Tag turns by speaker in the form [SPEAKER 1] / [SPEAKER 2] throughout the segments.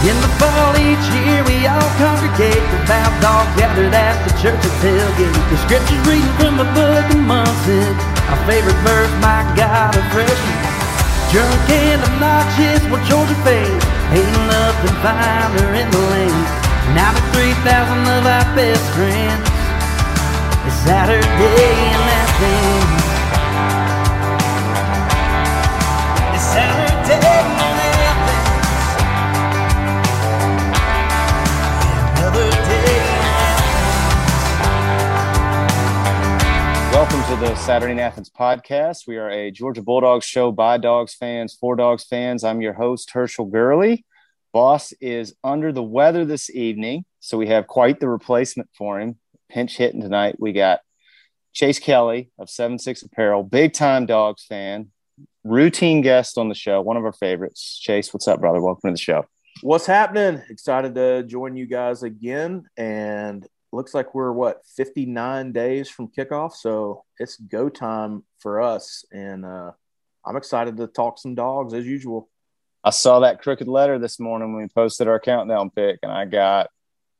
[SPEAKER 1] In the fall each year we all congregate The Without all gathered at the church's tailgate The scriptures reading from the book of Munson Our favorite verse, my God, a freshman Drunk and obnoxious, well Georgia fans Ain't nothing finer in the Now the 3,000 of our best friends. It's Saturday in Athens It's Saturday
[SPEAKER 2] the Saturday in Athens podcast. We are a Georgia Bulldogs show by Dogs fans, for Dogs fans. I'm your host, Herschel Gurley. Boss is under the weather this evening, so we have quite the replacement for him. Pinch hitting tonight. We got Chase Kelley of 7 6 Apparel, big time Dogs fan, routine guest on the show, one of our favorites. Chase, what's up, brother? Welcome to the show.
[SPEAKER 3] What's happening? Excited to join you guys again. And looks like we're what 59 days from kickoff. So it's go time for us. And uh, I'm excited to talk some dogs as usual.
[SPEAKER 2] I saw that crooked letter this morning when we posted our countdown pick, and I got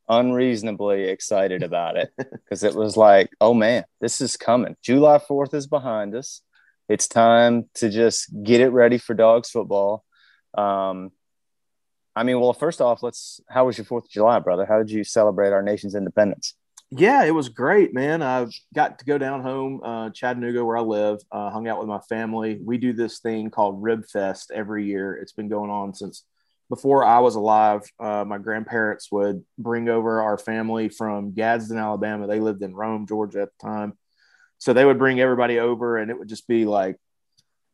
[SPEAKER 2] unreasonably excited about it because it was like, oh man, this is coming. July 4th is behind us. It's time to just get it ready for dogs football. Um, I mean, well, first off, let's. How was your Fourth of July, brother? How did you celebrate our nation's independence?
[SPEAKER 3] Yeah, it was great, man. I got to go down home, uh, Chattanooga, where I live, uh, hung out with my family. We do this thing called Rib Fest every year. It's been going on since before I was alive. Uh, my grandparents would bring over our family from Gadsden, Alabama. They lived in Rome, Georgia at the time. So they would bring everybody over, and it would just be like,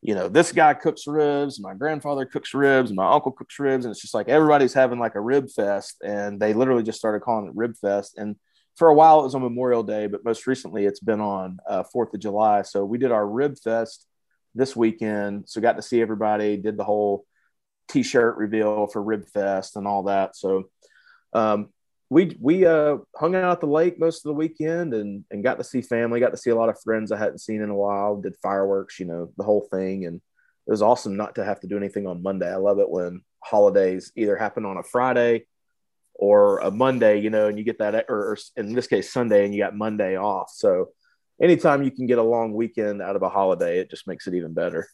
[SPEAKER 3] you know, this guy cooks ribs, my grandfather cooks ribs, my uncle cooks ribs, and it's just like everybody's having like a rib fest, and they literally just started calling it Rib Fest. And for a while, it was on Memorial Day, but most recently, it's been on uh, Fourth of July. So we did our Rib Fest this weekend, so got to see everybody, did the whole T-shirt reveal for Rib Fest and all that. So um, we we uh, hung out at the lake most of the weekend and and got to see family, got to see a lot of friends I hadn't seen in a while. Did fireworks, you know, the whole thing, and it was awesome not to have to do anything on Monday. I love it when holidays either happen on a Friday or a Monday, you know, and you get that, or, or in this case Sunday, and you got Monday off. So anytime you can get a long weekend out of a holiday, it just makes it even better.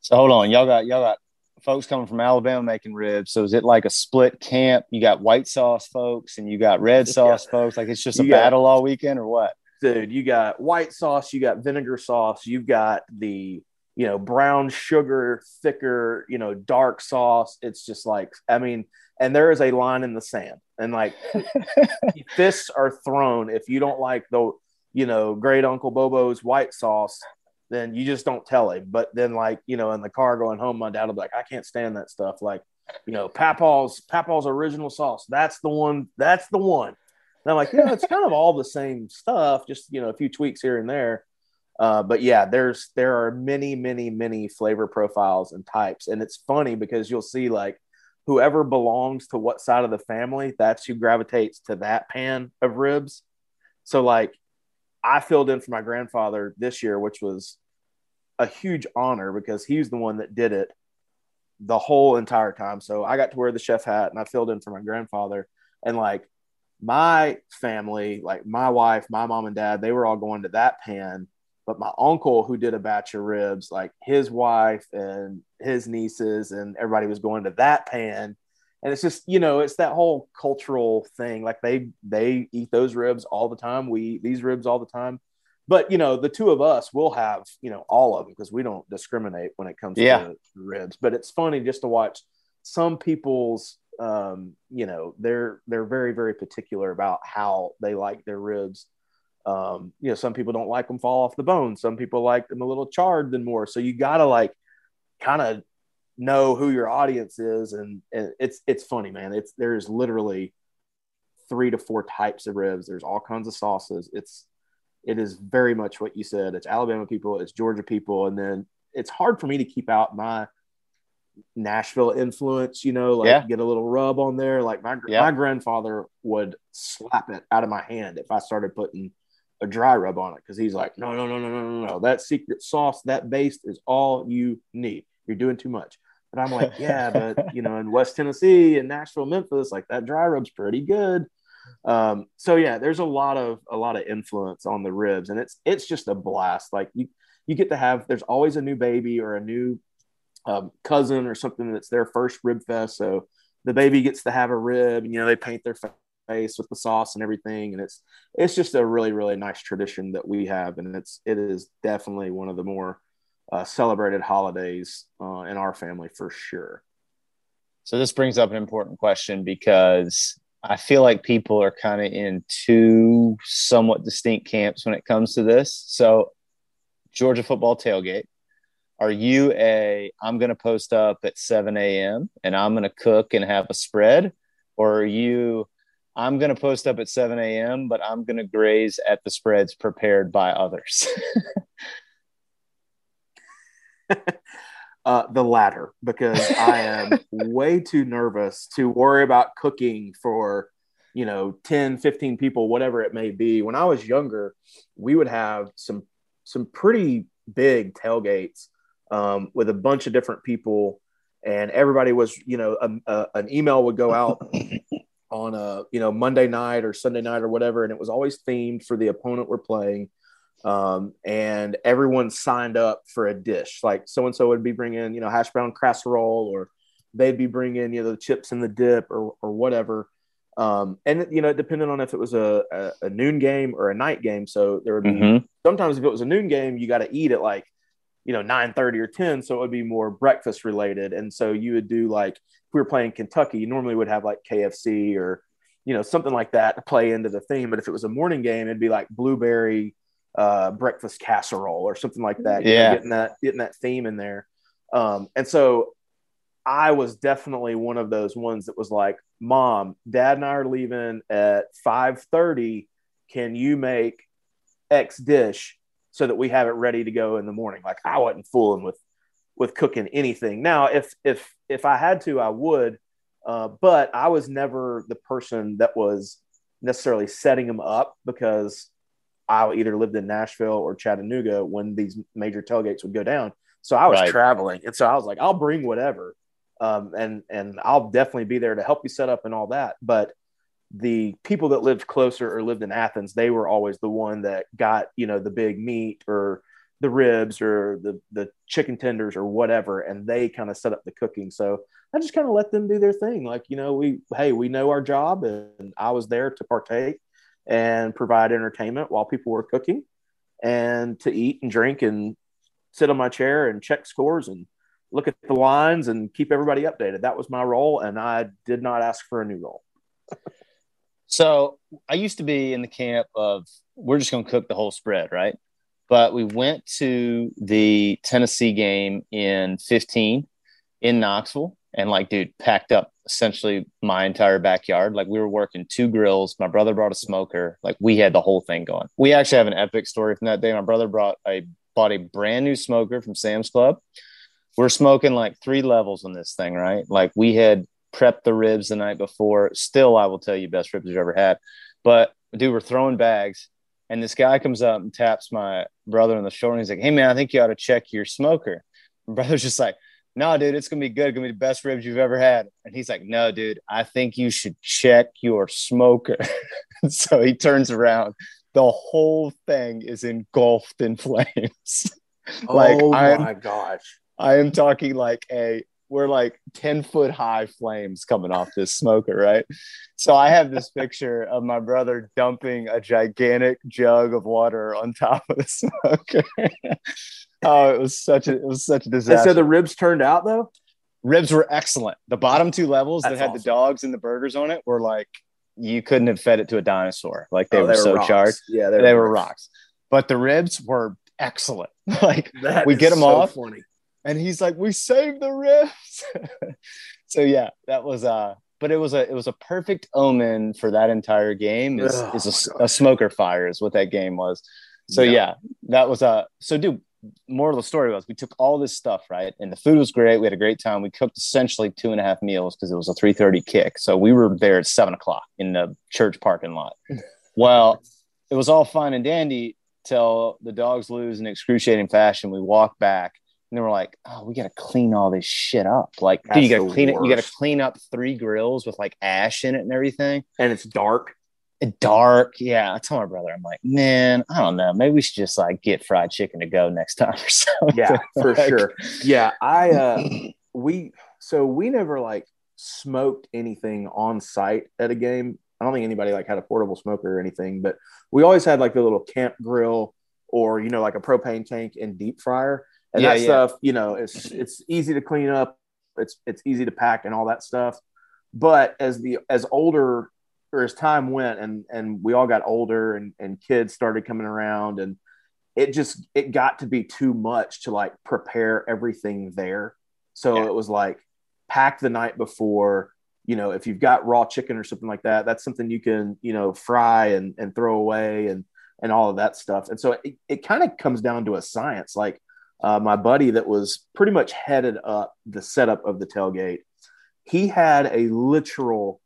[SPEAKER 2] So hold on, y'all got y'all got folks coming from Alabama making ribs. So is it like a split camp? You got white sauce folks and you got red sauce yeah. folks. Like it's just a
[SPEAKER 3] You got-
[SPEAKER 2] battle all weekend or what?
[SPEAKER 3] dude you got white sauce you got vinegar sauce you've got the you know brown sugar thicker you know dark sauce it's just like i mean and there is a line in the sand and like fists are thrown if you don't like the you know great uncle bobo's white sauce then you just don't tell him but then like you know in the car going home my dad will be like i can't stand that stuff. Like you know papaw's papaw's original sauce. That's the one that's the one. And I'm like, you know, it's kind of all the same stuff, just you know, a few tweaks here and there. Uh, but yeah, there's there are many, many, many flavor profiles and types, and it's funny because you'll see like whoever belongs to what side of the family, that's who gravitates to that pan of ribs. So like, I filled in for my grandfather this year, which was a huge honor because he's the one that did it the whole entire time. So I got to wear the chef hat and I filled in for my grandfather, and like my family, like my wife, my mom and dad, they were all going to that pan. But my uncle, who did a batch of ribs, like his wife and his nieces, and everybody was going to that pan. And it's just, you know, it's that whole cultural thing. Like they they eat those ribs all the time. We eat these ribs all the time. But you know, the two of us will have, you know, all of them because we don't discriminate when it comes
[SPEAKER 2] Yeah.
[SPEAKER 3] to ribs. But it's funny just to watch some people's um, you know, they're they're very very particular about how they like their ribs. Um, you know, some people don't like them fall off the bone. Some people like them a little charred than more. So you gotta like kind of know who your audience is, and, and it's it's funny, man. It's there's literally three to four types of ribs. There's all kinds of sauces. It's it is very much what you said. It's Alabama people, it's Georgia people, and then it's hard for me to keep out my Nashville influence, you know, like
[SPEAKER 2] Yeah.
[SPEAKER 3] get a little rub on there. Like my
[SPEAKER 2] Yeah.
[SPEAKER 3] my grandfather would slap it out of my hand if I started putting a dry rub on it because he's like, no, no, no, no, no, no, no. That secret sauce, that base is all you need. You're doing too much. But I'm like, yeah, but you know, in West Tennessee and Nashville, Memphis, like that dry rub's pretty good. Um, so yeah, there's a lot of a lot of influence on the ribs, and it's it's just a blast. Like you you get to have there's always a new baby or a new um, cousin or something that's their first rib fest. So the baby gets to have a rib, and you know they paint their face with the sauce and everything, and it's it's just a really really nice tradition that we have, and it's it is definitely one of the more uh, celebrated holidays uh, in our family for sure.
[SPEAKER 2] So this brings up an important question because I feel like people are kind of in two somewhat distinct camps when it comes to this. So Georgia football tailgate. Are you a I'm going to post up at 7 a.m. and I'm going to cook and have a spread? Or are you I'm going to post up at 7 a.m., but I'm going to graze at the spreads prepared by others?
[SPEAKER 3] Uh, the latter, because I am way too nervous to worry about cooking for, you know, 10, 15 people, whatever it may be. When I was younger, we would have some some pretty big tailgates um, with a bunch of different people, and everybody was, you know, a, a, an email would go out on a you know Monday night or Sunday night or whatever, and it was always themed for the opponent we're playing um, and everyone signed up for a dish. Like so and so would be bringing, you know, hash brown casserole, or they'd be bringing, you know, the chips and the dip, or or whatever. Um, and you know, depending on if it was a, a, a noon game or a night game. So there would be
[SPEAKER 2] Mhm.
[SPEAKER 3] sometimes if it was a noon game, you got to eat at like you know nine thirty or ten, so it would be more breakfast related. And so you would do like if we were playing Kentucky, you normally would have like KFC or you know something like that to play into the theme. But if it was a morning game, it'd be like blueberry uh, breakfast casserole or something like that. you know,
[SPEAKER 2] Yeah.
[SPEAKER 3] getting that getting that theme in there. Um, and so I was definitely one of those ones that was like, "Mom, Dad, and I are leaving at five thirty. Can you make X dish so that we have it ready to go in the morning?" Like I wasn't fooling with with cooking anything. Now, if if if I had to, I would. Uh, but I was never the person that was necessarily setting them up because I either lived in Nashville or Chattanooga when these major tailgates would go down. So I was
[SPEAKER 2] Right.
[SPEAKER 3] traveling, and so I was like, I'll bring whatever, um, and and I'll definitely be there to help you set up and all that. But the people that lived closer or lived in Athens, they were always the one that got you know the big meat or the ribs or the the chicken tenders or whatever, and they kind of set up the cooking. So I just kind of let them do their thing. Like you know, we hey, we know our job, and I was there to partake and provide entertainment while people were cooking and to eat and drink and sit on my chair and check scores and look at the lines and keep everybody updated. That was my role, and I did not ask for a new role.
[SPEAKER 2] So I used to be in the camp of we're just going to cook the whole spread, right? But we went to the Tennessee game in 15 in Knoxville and like, dude, packed up essentially my entire backyard. Like we were working two grills. My brother brought a smoker. Like we had the whole thing going. We actually have an epic story from that day. My brother brought a bought a brand new smoker from Sam's Club. We're smoking like three levels on this thing, right? Like we had prepped the ribs the night before. Still, I will tell you, best ribs you've ever had. But dude, we're throwing bags, and this guy comes up and taps my brother on the shoulder. And he's like, "Hey man, I think you ought to check your smoker." My brother's just like, "No, dude, it's gonna be good. It's gonna be the best ribs you've ever had." And he's like, "No, dude, I think you should check your smoker." so he turns around. The whole thing is engulfed in flames. Like,
[SPEAKER 3] oh
[SPEAKER 2] I'm-
[SPEAKER 3] my gosh!
[SPEAKER 2] I am talking like a we're like 10 foot high flames coming off this smoker, right? So I have this picture of my brother dumping a gigantic jug of water on top of the smoker. Oh, it was such a it was such a
[SPEAKER 3] And
[SPEAKER 2] disaster.
[SPEAKER 3] so the ribs turned out though.
[SPEAKER 2] ribs were excellent. The bottom two levels that
[SPEAKER 3] That's
[SPEAKER 2] had the dogs and the burgers on it were like you couldn't have fed it to a dinosaur. Like they
[SPEAKER 3] Oh,
[SPEAKER 2] were so
[SPEAKER 3] rocks.
[SPEAKER 2] charged.
[SPEAKER 3] Yeah,
[SPEAKER 2] They, were rocks. But the ribs were excellent. like
[SPEAKER 3] That
[SPEAKER 2] We get 'em
[SPEAKER 3] so
[SPEAKER 2] off.
[SPEAKER 3] Funny.
[SPEAKER 2] and he's like, "We saved the ribs." so yeah, that was uh, but it was a it was a perfect omen for that entire game. Is,
[SPEAKER 3] Oh,
[SPEAKER 2] is a, a smoker fire is what that game was. So
[SPEAKER 3] Yeah.
[SPEAKER 2] yeah, that was uh so dude. More of the story was we took all this stuff right, and the food was great. We had a great time. We cooked essentially two and a half meals because it was a three thirty kick. So we were there at seven o'clock in the church parking lot. well, it was all fine and dandy till the dogs lose in excruciating fashion. We walk back and then we're like, oh, we got to clean all this shit up. Like, dude, you got to
[SPEAKER 3] the
[SPEAKER 2] clean it. You got to clean up three grills with like ash in it and everything.
[SPEAKER 3] and it's dark.
[SPEAKER 2] Dark. Yeah. I told my brother, I'm like, man, I don't know. Maybe we should just like get fried chicken to go next time or something.
[SPEAKER 3] Yeah, for
[SPEAKER 2] Like,
[SPEAKER 3] sure. Yeah, I uh we so we never like smoked anything on site at a game. I don't think anybody like had a portable smoker or anything, but we always had like the little camp grill or you know like a propane tank and deep fryer. And
[SPEAKER 2] Yeah,
[SPEAKER 3] that
[SPEAKER 2] yeah.
[SPEAKER 3] stuff, you know, it's it's easy to clean up, it's it's easy to pack and all that stuff. But as the as older or as time went and and we all got older and and kids started coming around and it just it got to be too much to like prepare everything there. So
[SPEAKER 2] Yeah.
[SPEAKER 3] it was like pack the night before you know if you've got raw chicken or something like that that's something you can you know fry and and throw away and and all of that stuff. And so it, it kind of comes down to a science. Like uh, my buddy that was pretty much headed up the setup of the tailgate he had a literal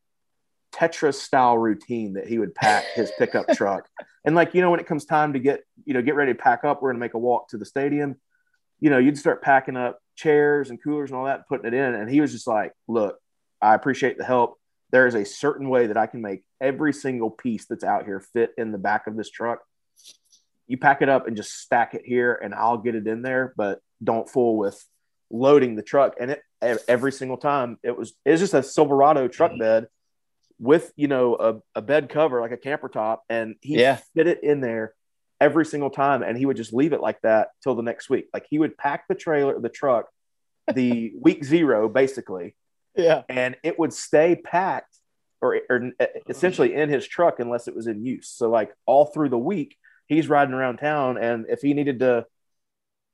[SPEAKER 3] Tetris style routine that he would pack his pickup truck. And like, you know, when it comes time to get, you know, get ready to pack up, we're going to make a walk to the stadium. You know, you'd start packing up chairs and coolers and all that, and putting it in. And he was just like, look, I appreciate the help. There is a certain way that I can make every single piece that's out here fit in the back of this truck. You pack it up and just stack it here, and I'll get it in there, but don't fool with loading the truck. And it every single time it was it's just a Silverado truck bed with you know a, a bed cover like a camper top, and he
[SPEAKER 2] Yeah.
[SPEAKER 3] fit it in there every single time, and he would just leave it like that till the next week. Like he would pack the trailer, the truck, the week zero basically,
[SPEAKER 2] Yeah.
[SPEAKER 3] and it would stay packed or, or uh, uh-huh. essentially in his truck unless it was in use. So like all through the week, he's riding around town, and if he needed to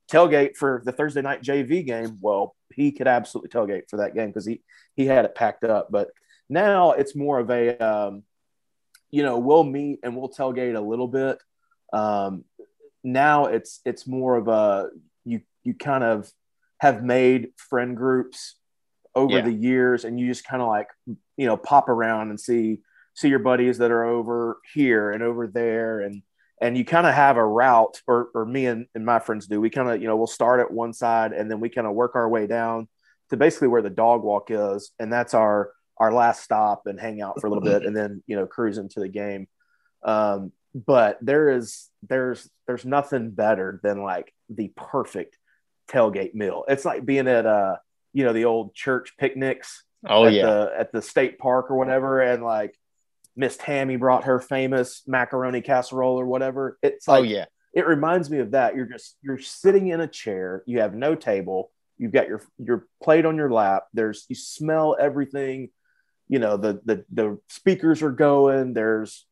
[SPEAKER 3] tailgate for the Thursday night JV game, well, he could absolutely tailgate for that game because he he had it packed up. But now it's more of a um, you know we'll meet and we'll tailgate a little bit. Um, now it's it's more of a you you kind of have made friend groups over
[SPEAKER 2] Yeah.
[SPEAKER 3] the years and you just kind of like you know pop around and see see your buddies that are over here and over there and and you kind of have a route or, or me and, and my friends do we kind of you know we'll start at one side and then we kind of work our way down to basically where the dog walk is and that's our our last stop and hang out for a little bit and then you know cruise into the game um, but there is there's there's nothing better than like the perfect tailgate meal it's like being at uh you know the old church picnics
[SPEAKER 2] Oh
[SPEAKER 3] at
[SPEAKER 2] yeah.
[SPEAKER 3] the at the state park or whatever, and like Miss Tammy brought her famous macaroni casserole or whatever. It's like
[SPEAKER 2] oh yeah.
[SPEAKER 3] it reminds me of that. You're just you're sitting in a chair, you have no table, you've got your your plate on your lap. There's you smell everything. You know the the the speakers are going. There's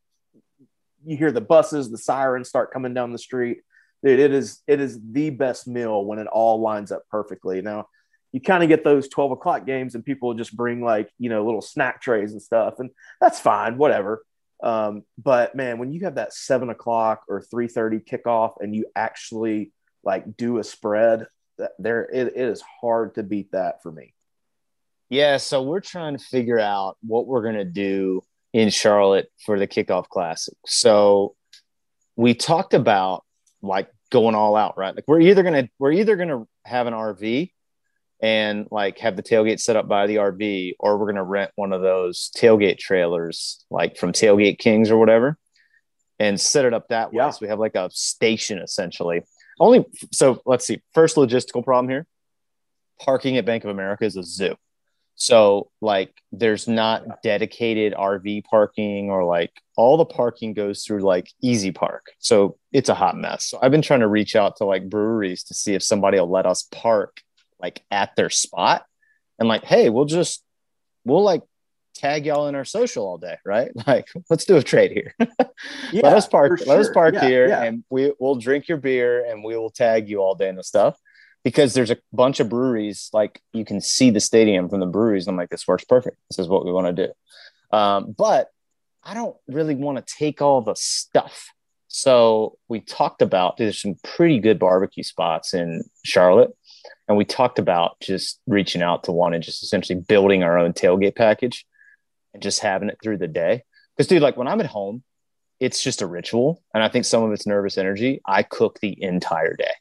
[SPEAKER 3] you hear the buses, the sirens start coming down the street. Dude, it is it is the best meal when it all lines up perfectly. Now you kind of get those 12 o'clock games and people just bring like you know little snack trays and stuff and that's fine whatever um, but man when you have that 7 o'clock or 3.30 kickoff and you actually like do a spread that there it, it is hard to beat that for me
[SPEAKER 2] Yeah, so we're trying to figure out what we're gonna do in Charlotte for the kickoff classic. So we talked about like going all out, right? Like we're either gonna we're either gonna have an RV and like have the tailgate set up by the RV, or we're gonna rent one of those tailgate trailers, like from Tailgate Kings or whatever, and set it up that way.
[SPEAKER 3] Yeah.
[SPEAKER 2] So we have like a station essentially. Only so let's see. First logistical problem here: parking at Bank of America is a zoo. So like there's not dedicated RV parking or like all the parking goes through like Easy Park. So it's a hot mess. So I've been trying to reach out to like breweries to see if somebody will let us park like at their spot and like, hey, we'll just we'll like tag y'all in our social all day, right? Like let's do a trade here. let us park,
[SPEAKER 3] for
[SPEAKER 2] let us park
[SPEAKER 3] Yeah,
[SPEAKER 2] here
[SPEAKER 3] yeah.
[SPEAKER 2] and we we'll drink your beer and we will tag you all day and stuff. Because there's a bunch of breweries like you can see the stadium from the breweries. I'm like, this works perfect. This is what we want to do. Um, but I don't really want to take all the stuff. So we talked about there's some pretty good barbecue spots in Charlotte. And we talked about just reaching out to one and just essentially building our own tailgate package and just having it through the day. Because, dude, like when I'm at home, it's just a ritual. And I think some of it's nervous energy. I cook the entire day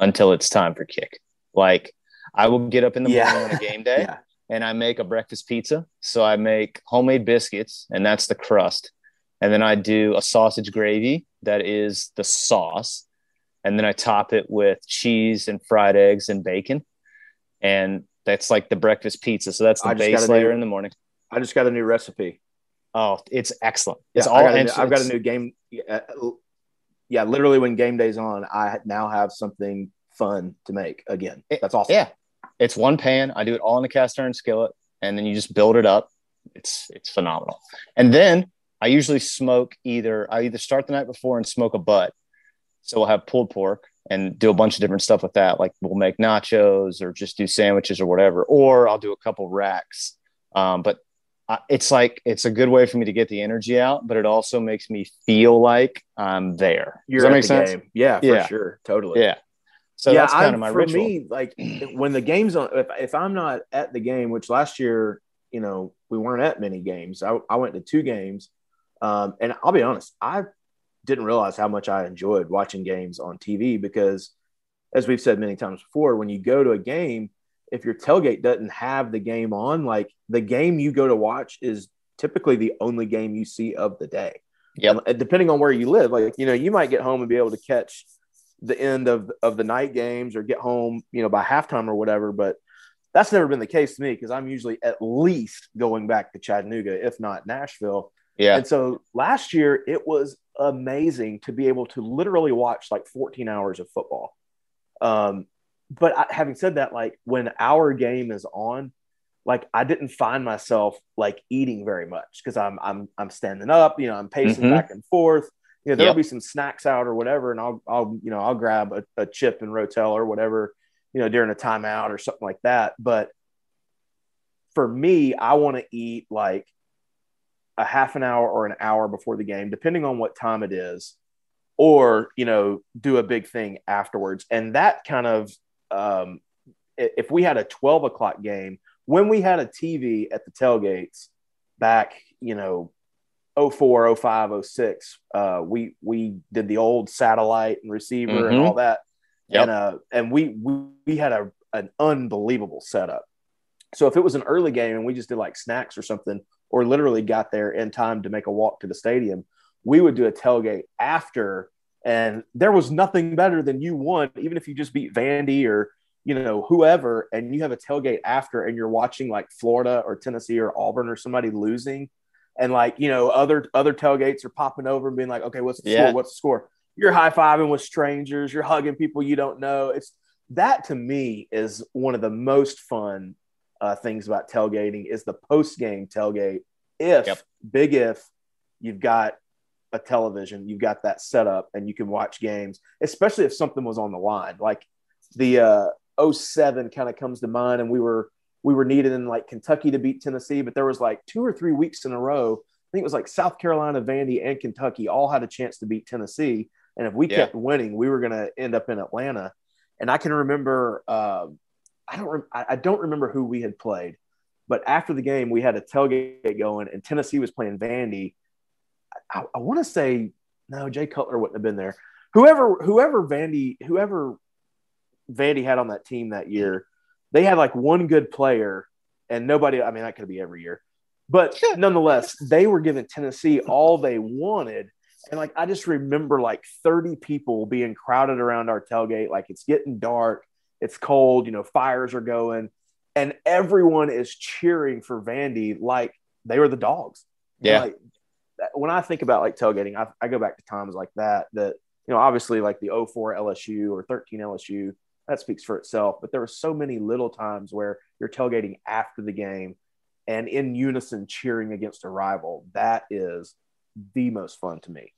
[SPEAKER 2] until it's time for kick. Like I will get up in the
[SPEAKER 3] Yeah.
[SPEAKER 2] morning on a game day
[SPEAKER 3] Yeah.
[SPEAKER 2] and I make a breakfast pizza. So I make homemade biscuits and that's the crust. And then I do a sausage gravy that is the sauce. And then I top it with cheese and fried eggs and bacon. And that's like the breakfast pizza. So that's the
[SPEAKER 3] I
[SPEAKER 2] base layer
[SPEAKER 3] do-
[SPEAKER 2] in the morning.
[SPEAKER 3] I just got a new recipe.
[SPEAKER 2] Oh, it's excellent.
[SPEAKER 3] Yeah,
[SPEAKER 2] It's
[SPEAKER 3] I got, new, I've got a new game. Uh, Yeah, literally when game day's on, I now have something fun to make again. That's awesome.
[SPEAKER 2] Yeah, it's one pan. I do it all in the cast iron skillet, and then you just build it up. It's it's phenomenal. And then I usually smoke either I either start the night before and smoke a butt, so we'll have pulled pork and do a bunch of different stuff with that. Like we'll make nachos or just do sandwiches or whatever, or I'll do a couple racks. Um, but it's like it's a good way for me to get the energy out, but it also makes me feel like I'm there.
[SPEAKER 3] You're
[SPEAKER 2] Does that make sense?
[SPEAKER 3] game. Yeah, for
[SPEAKER 2] Yeah.
[SPEAKER 3] sure. Totally.
[SPEAKER 2] Yeah. So that's kind of my
[SPEAKER 3] for
[SPEAKER 2] ritual.
[SPEAKER 3] me, like when the game's on, if, if I'm not at the game, which last year, you know, we weren't at many games. I, I went to two games. Um, and I'll be honest, I didn't realize how much I enjoyed watching games on TV because, as we've said many times before, when you go to a game, if your tailgate doesn't have the game on, like the game you go to watch is typically the only game you see of the day.
[SPEAKER 2] Yep.
[SPEAKER 3] And depending on where you live, like, you know, you might get home and be able to catch the end of, of the night games or get home, you know, by halftime or whatever. But that's never been the case to me because I'm usually at least going back to Chattanooga, if not Nashville.
[SPEAKER 2] Yeah.
[SPEAKER 3] And so last year it was amazing to be able to literally watch like 14 hours of football. Um, but I, having said that, like when our game is on, like I didn't find myself like eating very much because I'm I'm I'm standing up, you know, I'm pacing
[SPEAKER 2] Mhm.
[SPEAKER 3] back and forth. You know, there'll
[SPEAKER 2] Yep.
[SPEAKER 3] be some snacks out or whatever, and I'll I'll you know I'll grab a, a chip and rotel or whatever, you know, during a timeout or something like that. But for me, I want to eat like a half an hour or an hour before the game, depending on what time it is, or you know, do a big thing afterwards. And that kind of, um, if we had a twelve o'clock game, when we had a TV at the tailgates back, you know, 04, 05, 06, uh, we we did the old satellite and receiver and
[SPEAKER 2] Mhm.
[SPEAKER 3] all that,
[SPEAKER 2] Yep.
[SPEAKER 3] and uh, and we we, we had a an unbelievable setup. So if it was an early game and we just did like snacks or something, or literally got there in time to make a walk to the stadium, we would do a tailgate after. And there was nothing better than you won, even if you just beat Vandy or you know whoever, and you have a tailgate after, and you're watching like Florida or Tennessee or Auburn or somebody losing, and like you know other other tailgates are popping over and being like, okay, what's the
[SPEAKER 2] Yeah.
[SPEAKER 3] score? What's the score? You're high fiving with strangers, you're hugging people you don't know. It's that to me is one of the most fun uh, things about tailgating is the post game tailgate. If
[SPEAKER 2] Yep.
[SPEAKER 3] big if you've got a television, you've got that set up, and you can watch games, especially if something was on the line. Like the uh, 07 kind of comes to mind, and we were we were needed in like Kentucky to beat Tennessee, but there was like two or three weeks in a row. I think it was like South Carolina, Vandy, and Kentucky all had a chance to beat Tennessee, and if we
[SPEAKER 2] Yeah.
[SPEAKER 3] kept winning, we were going to end up in Atlanta. And I can remember, uh, I don't, I I don't remember who we had played, but after the game, we had a tailgate going, and Tennessee was playing Vandy. I, I want to say no, Jay Cutler wouldn't have been there. Whoever, whoever Vandy, whoever Vandy had on that team that year, they had like one good player, and nobody. I mean, that could be every year, but nonetheless, they were giving Tennessee all they wanted. And like, I just remember like 30 people being crowded around our tailgate. Like, it's getting dark, it's cold, you know, fires are going, and everyone is cheering for Vandy like they were the dogs.
[SPEAKER 2] Yeah.
[SPEAKER 3] Like, that- when I think about like tailgating, I, I go back to times like that, that, you know, obviously like the 04 LSU or 13 LSU, that speaks for itself. But there were so many little times where you're tailgating after the game and in unison cheering against a rival. That is the most fun to me.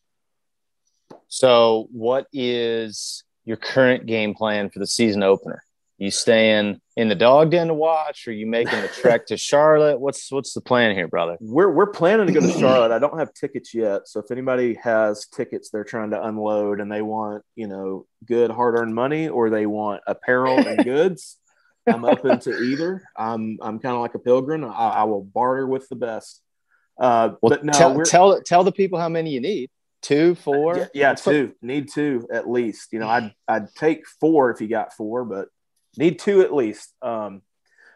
[SPEAKER 2] So, what is your current game plan for the season opener? You staying in the dog den to watch? Or are you making the trek to Charlotte? What's what's the plan here, brother?
[SPEAKER 3] We're we're planning to go to Charlotte. I don't have tickets yet, so if anybody has tickets, they're trying to unload and they want you know good hard earned money or they want apparel and goods. I'm open to either. I'm I'm kind of like a pilgrim. I, I, will barter with the best. Uh, well, but no,
[SPEAKER 2] tell, tell tell the people how many you need. Two, four.
[SPEAKER 3] Yeah, yeah two. Need two at least. You know, I'd I'd take four if you got four, but need two at least. Um,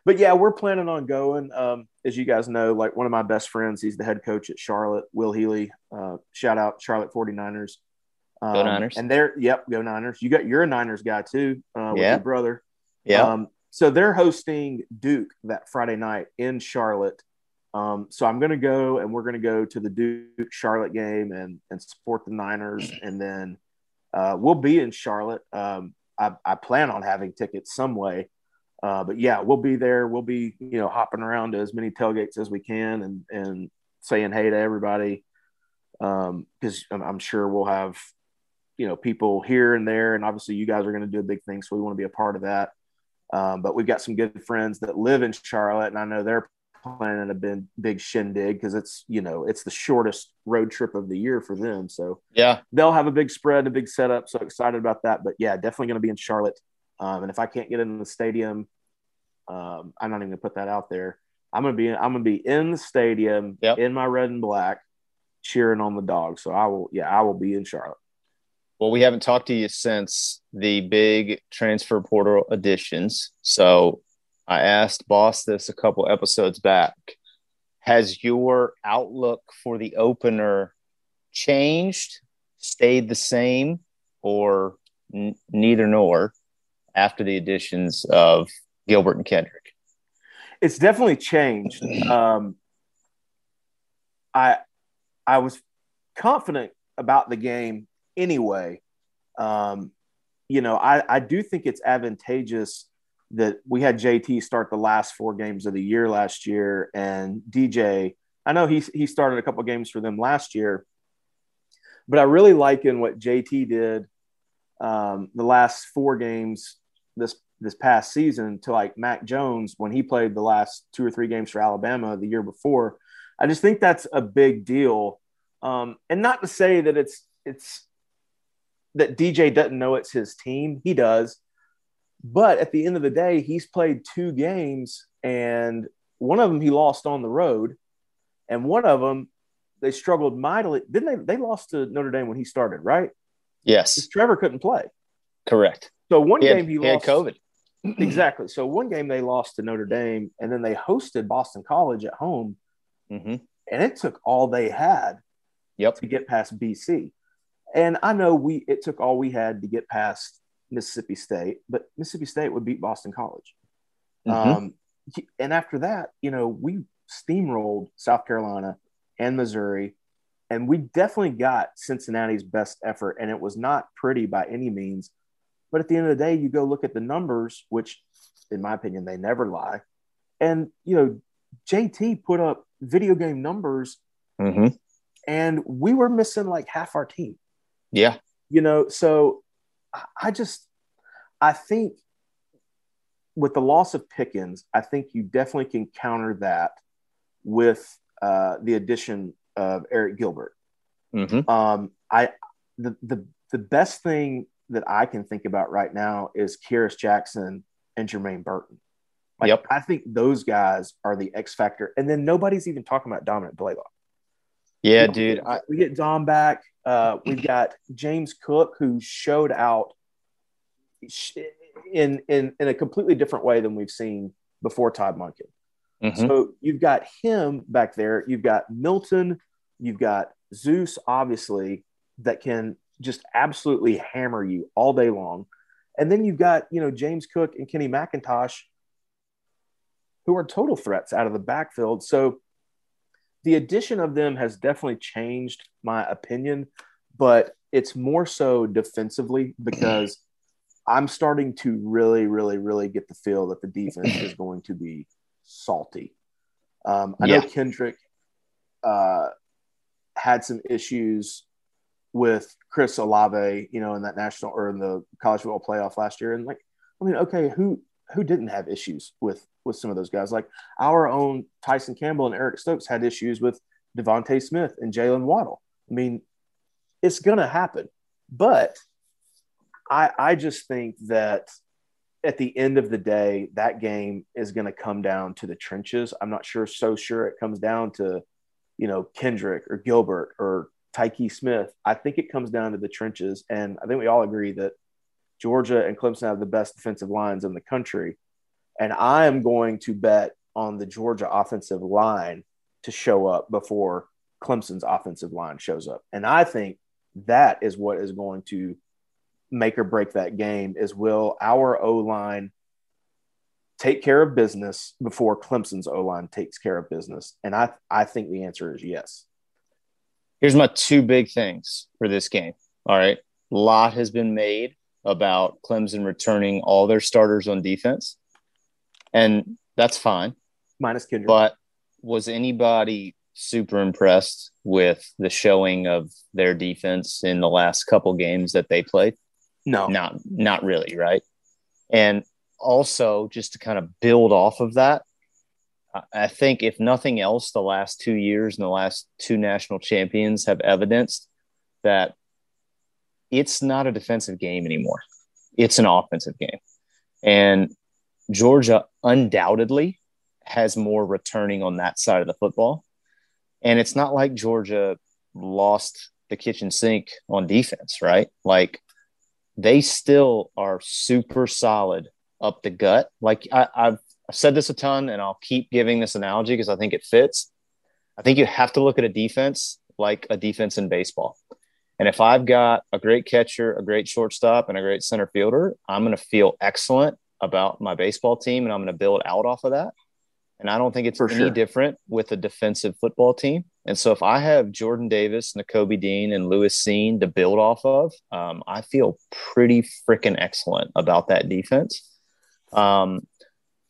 [SPEAKER 3] but yeah, we're planning on going. Um, as you guys know, like one of my best friends, he's the head coach at Charlotte, Will Healy. Uh, shout out Charlotte 49ers.
[SPEAKER 2] Um, go Niners.
[SPEAKER 3] And they're, yep, go Niners. You got, you're a Niners guy too, uh, with yeah. your brother.
[SPEAKER 2] Yeah. Um,
[SPEAKER 3] so they're hosting Duke that Friday night in Charlotte. Um, so I'm going to go and we're going to go to the Duke Charlotte game and, and support the Niners. And then uh, we'll be in Charlotte. Um, I, I plan on having tickets some way. Uh, but yeah, we'll be there. We'll be, you know, hopping around to as many tailgates as we can and, and saying hey to everybody. Um, cause I'm, sure we'll have, you know, people here and there. And obviously you guys are going to do a big thing. So we want to be a part of that. Um, but we've got some good friends that live in Charlotte and I know they're planning a big, big shindig because it's you know it's the shortest road trip of the year for them. So
[SPEAKER 2] yeah,
[SPEAKER 3] they'll have a big spread, a big setup. So excited about that. But yeah, definitely going to be in Charlotte. Um, and if I can't get in the stadium, um, I'm not even gonna put that out there. I'm gonna be I'm gonna be in the stadium yep. in my red and black, cheering on the dog. So I will yeah I will be in Charlotte.
[SPEAKER 2] Well, we haven't talked to you since the big transfer portal additions. So I asked Boss this a couple episodes back. Has your outlook for the opener changed, stayed the same, or n- neither nor after the additions of Gilbert and Kendrick?
[SPEAKER 3] It's definitely changed. Um, I I was confident about the game anyway. Um, you know, I, I do think it's advantageous that we had JT start the last four games of the year last year, and DJ. I know he he started a couple games for them last year, but I really like in what JT did um, the last four games this this past season to like Mac Jones when he played the last two or three games for Alabama the year before. I just think that's a big deal, um, and not to say that it's it's that DJ doesn't know it's his team. He does. But at the end of the day, he's played two games, and one of them he lost on the road, and one of them they struggled mightily. Didn't they? They lost to Notre Dame when he started, right?
[SPEAKER 2] Yes.
[SPEAKER 3] Trevor couldn't play.
[SPEAKER 2] Correct.
[SPEAKER 3] So one he game had, he,
[SPEAKER 2] he
[SPEAKER 3] lost
[SPEAKER 2] COVID.
[SPEAKER 3] exactly. So one game they lost to Notre Dame, and then they hosted Boston College at home,
[SPEAKER 2] mm-hmm.
[SPEAKER 3] and it took all they had.
[SPEAKER 2] Yep.
[SPEAKER 3] To get past BC, and I know we it took all we had to get past Mississippi State, but Mississippi State would beat Boston College. Mm-hmm. Um, and after that, you know, we steamrolled South Carolina and Missouri, and we definitely got Cincinnati's best effort, and it was not pretty by any means. But at the end of the day, you go look at the numbers, which, in my opinion, they never lie. And you know, JT put up video game numbers,
[SPEAKER 2] mm-hmm.
[SPEAKER 3] and we were missing like half our team.
[SPEAKER 2] Yeah,
[SPEAKER 3] you know, so I just, I think with the loss of Pickens, I think you definitely can counter that with uh, the addition of Arik Gilbert.
[SPEAKER 2] Mm-hmm.
[SPEAKER 3] Um, I the, the the best thing that I can think about right now is Kearis Jackson and Jermaine Burton. Like,
[SPEAKER 2] yep.
[SPEAKER 3] I think those guys are the X factor, and then nobody's even talking about Dominick Blaylock.
[SPEAKER 2] Yeah, dude.
[SPEAKER 3] I, we get Dom back. Uh, we've got James Cook who showed out in in in a completely different way than we've seen before Todd Monken. Mm-hmm. So you've got him back there. You've got Milton. You've got Zeus, obviously, that can just absolutely hammer you all day long. And then you've got you know James Cook and Kenny McIntosh, who are total threats out of the backfield. So the addition of them has definitely changed my opinion, but it's more so defensively because I'm starting to really, really, really get the feel that the defense is going to be salty. Um, I yeah. know Kendrick uh, had some issues with Chris Olave, you know, in that national or in the college football playoff last year. And like, I mean, okay, who who didn't have issues with with some of those guys? Like our own Tyson Campbell and Eric Stokes had issues with DeVonta Smith and Jaylen Waddle. I mean, it's going to happen, but I I just think that at the end of the day, that game is going to come down to the trenches. I'm not sure, so sure it comes down to, you know, Kendrick or Gilbert or Tykee Smith. I think it comes down to the trenches. And I think we all agree that Georgia and Clemson have the best defensive lines in the country. And I am going to bet on the Georgia offensive line to show up before Clemson's offensive line shows up. And I think that is what is going to make or break that game is will our O line take care of business before Clemson's O line takes care of business? And I, I think the answer is yes.
[SPEAKER 2] Here's my two big things for this game. All right. A lot has been made about Clemson returning all their starters on defense. And that's fine.
[SPEAKER 3] Minus Kendrick.
[SPEAKER 2] But was anybody super impressed with the showing of their defense in the last couple games that they played?
[SPEAKER 3] No.
[SPEAKER 2] Not not really, right? And also just to kind of build off of that, I think if nothing else, the last two years and the last two national champions have evidenced that it's not a defensive game anymore. It's an offensive game. And Georgia undoubtedly has more returning on that side of the football. And it's not like Georgia lost the kitchen sink on defense, right? Like they still are super solid up the gut. Like I, have said this a ton, and I'll keep giving this analogy because I think it fits. I think you have to look at a defense like a defense in baseball. And if I've got a great catcher, a great shortstop, and a great center fielder, I'm going to feel excellent about my baseball team and I'm going to build out off of that. And I don't think it's For any sure. different with a defensive football team. And so if I have Jordan Davis, Nakobe Dean, and Lewis Cine to build off of, um, I feel pretty freaking excellent about that defense. Um,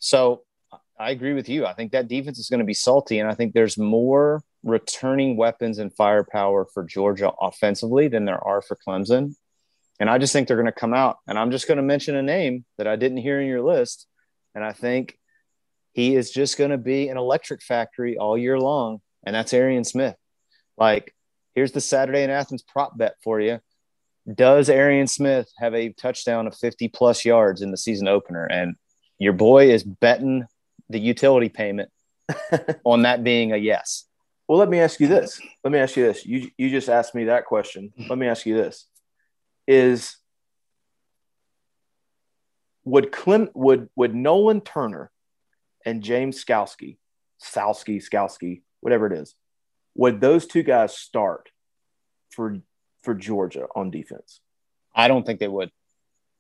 [SPEAKER 2] so I agree with you. I think that defense is going to be salty, and I think there's more returning weapons and firepower for Georgia offensively than there are for Clemson. And I just think they're going to come out. And I'm just going to mention a name that I didn't hear in your list. And I think he is just going to be an electric factory all year long. And that's Arian Smith. Like, here's the Saturday in Athens prop bet for you. Does Arian Smith have a touchdown of 50 plus yards in the season opener? And your boy is betting the utility payment on that being a yes.
[SPEAKER 3] Well, let me ask you this. Let me ask you this. You you just asked me that question. Let me ask you this: Is would Clem would would Nolan Turner and James Skalski, Skalski, whatever it is, would those two guys start for for Georgia on defense?
[SPEAKER 2] I don't think they would.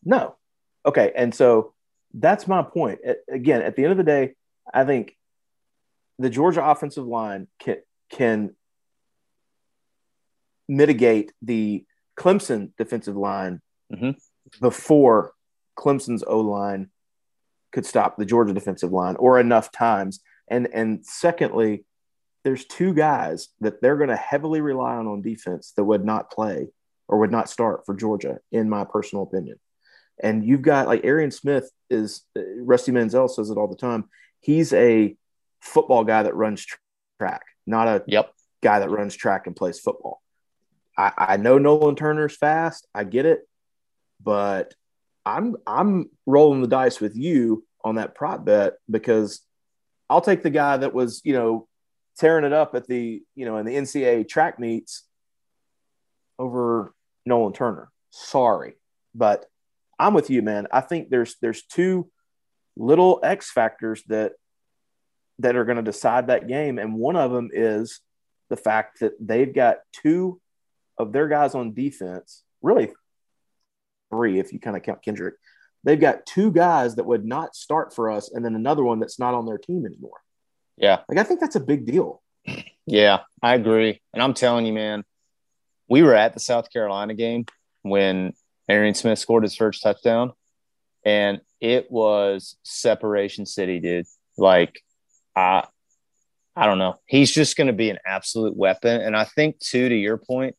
[SPEAKER 3] No. Okay, and so that's my point. Again, at the end of the day, I think the Georgia offensive line can can mitigate the Clemson defensive line mm-hmm. before Clemson's O line could stop the Georgia defensive line or enough times. And and secondly, there's two guys that they're going to heavily rely on on defense that would not play or would not start for Georgia, in my personal opinion. And you've got like Arian Smith is Rusty Mansell says it all the time. He's a football guy that runs track not a
[SPEAKER 2] yep.
[SPEAKER 3] guy that runs track and plays football. I, I know Nolan Turner's fast. I get it, but I'm I'm rolling the dice with you on that prop bet because I'll take the guy that was you know tearing it up at the you know in the NCAA track meets over Nolan Turner. Sorry, but I'm with you, man. I think there's there's two little X factors that that are going to decide that game. And one of them is the fact that they've got two of their guys on defense, really three if you kind of count Kendrick. They've got two guys that would not start for us, and then another one that's not on their team anymore.
[SPEAKER 2] Yeah.
[SPEAKER 3] Like, I think that's a big deal.
[SPEAKER 2] Yeah, I agree. And I'm telling you, man, we were at the South Carolina game when Arian Smith scored his first touchdown, and it was separation city, dude. Like, I I don't know. He's just going to be an absolute weapon. And I think too, to your point,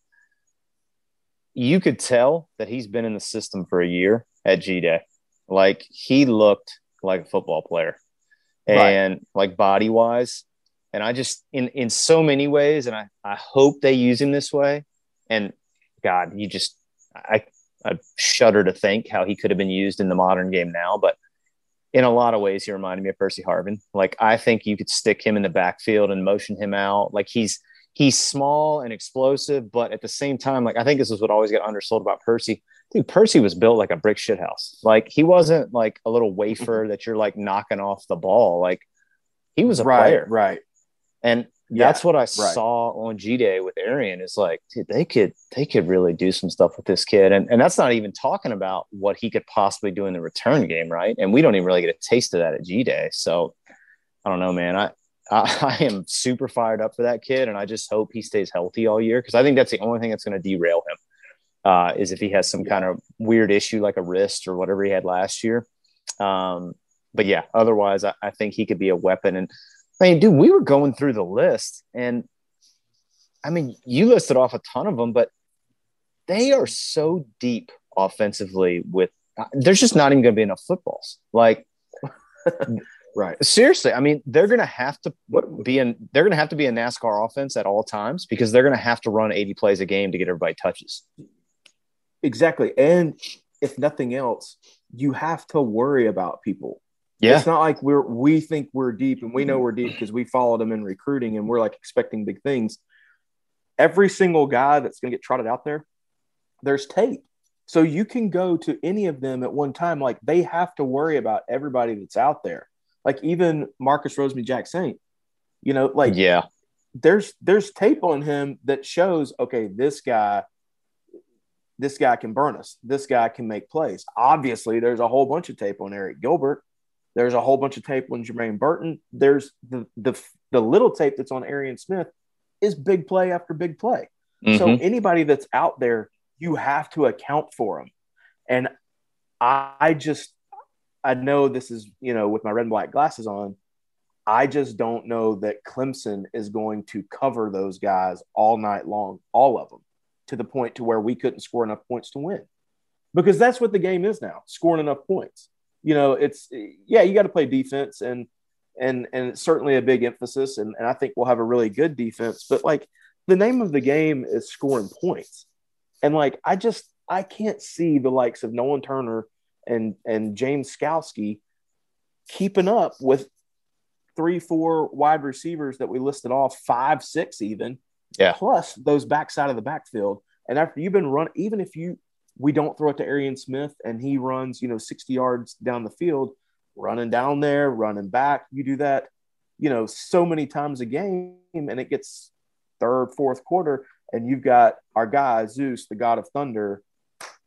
[SPEAKER 2] you could tell that he's been in the system for a year at G Day. Like he looked like a football player,
[SPEAKER 3] Right.
[SPEAKER 2] and like body wise, and I just in in so many ways, and I I hope they use him this way. And God, you just I I shudder to think how he could have been used in the modern game now, but in a lot of ways, he reminded me of Percy Harvin. Like I think you could stick him in the backfield and motion him out. Like he's he's small and explosive, but at the same time, like I think this is what always got undersold about Percy. Dude, Percy was built like a brick shit house. Like he wasn't like a little wafer mm-hmm. that you're like knocking off the ball. Like he was a
[SPEAKER 3] right,
[SPEAKER 2] player.
[SPEAKER 3] right.
[SPEAKER 2] And
[SPEAKER 3] Yeah,
[SPEAKER 2] that's what I saw on G Day with Arian is like, dude, they could they could really do some stuff with this kid. And and that's not even talking about what he could possibly do in the return game, right? And we don't even really get a taste of that at G Day. So I don't know, man. I, I I am super fired up for that kid, and I just hope he stays healthy all year because I think that's the only thing that's going to derail him. Uh, is if he has some kind of weird issue like a wrist or whatever he had last year. Um, but yeah, otherwise, I, I think he could be a weapon. And I mean, dude, we were going through the list, and I mean, you listed off a ton of them, but they are so deep offensively. With there's just not even going to be enough footballs. Like
[SPEAKER 3] Right.
[SPEAKER 2] seriously, I mean, they're going to have to be in. They're going to have to be a NASCAR offense at all times because they're going to have to run 80 plays a game to get everybody touches.
[SPEAKER 3] Exactly. And if nothing else, you have to worry about people.
[SPEAKER 2] Yeah,
[SPEAKER 3] It's not like we're we think we're deep and we know mm-hmm. we're deep because we followed them in recruiting and we're like expecting big things. Every single guy that's going to get trotted out there, there's tape. So you can go to any of them at one time. Like they have to worry about everybody that's out there. Like even Marcus Rosemy-Jacksaint, you know, like
[SPEAKER 2] yeah,
[SPEAKER 3] there's there's tape on him that shows okay this guy this guy can burn us this guy can make plays obviously there's a whole bunch of tape on Arik Gilbert there's a whole bunch of tape on jermaine burton there's the the, the little tape that's on arian smith is big play after big play so
[SPEAKER 2] Mhm.
[SPEAKER 3] anybody that's out there you have to account for them and I, I just i know this is you know with my red and black glasses on I just don't know that Clemson is going to cover those guys all night long, all of them, to the point to where we couldn't score enough points to win. Because that's what the game is now, scoring enough points. You know, it's yeah, you got to play defense and and and it's certainly a big emphasis. And, and I think we'll have a really good defense. But like the name of the game is scoring points. And like I just I can't see the likes of Nolan Turner and and James Skalski keeping up with three, four wide receivers that we listed off, five, six even,
[SPEAKER 2] Yeah.
[SPEAKER 3] plus those backside of the backfield. And after you've been run, even if you we don't throw it to Arian Smith and he runs, you know, 60 yards down the field, running down there, running back, you do that, you know, so many times a game, and it gets third, fourth quarter, and you've got our guy Zeus, the god of thunder,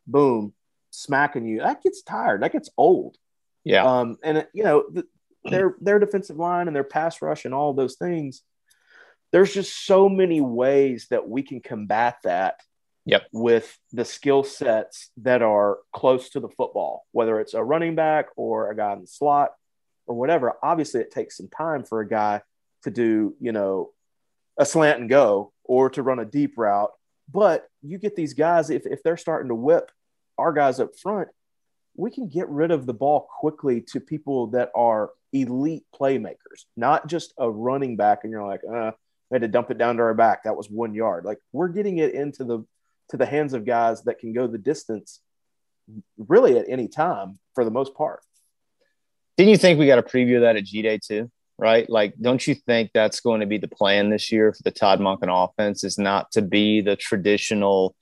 [SPEAKER 3] boom, smacking you. That gets tired. That gets old.
[SPEAKER 2] yeah,
[SPEAKER 3] Um, and you know, the, their their defensive line and their pass rush and all those things. There's just so many ways that we can combat that.
[SPEAKER 2] Yep.
[SPEAKER 3] With the skill sets that are close to the football, whether it's a running back or a guy in the slot or whatever. Obviously, it takes some time for a guy to do, you know, a slant and go or to run a deep route. But you get these guys, if, if they're starting to whip our guys up front, we can get rid of the ball quickly to people that are elite playmakers, not just a running back. And you're like, uh, we had to dump it down to our back. That was one yard. Like we're getting it into the to the hands of guys that can go the distance, really at any time for the most part.
[SPEAKER 2] Didn't you think we got a preview of that at G Day too? Right? Like, don't you think that's going to be the plan this year for the Todd Monken offense? Is not to be the traditional,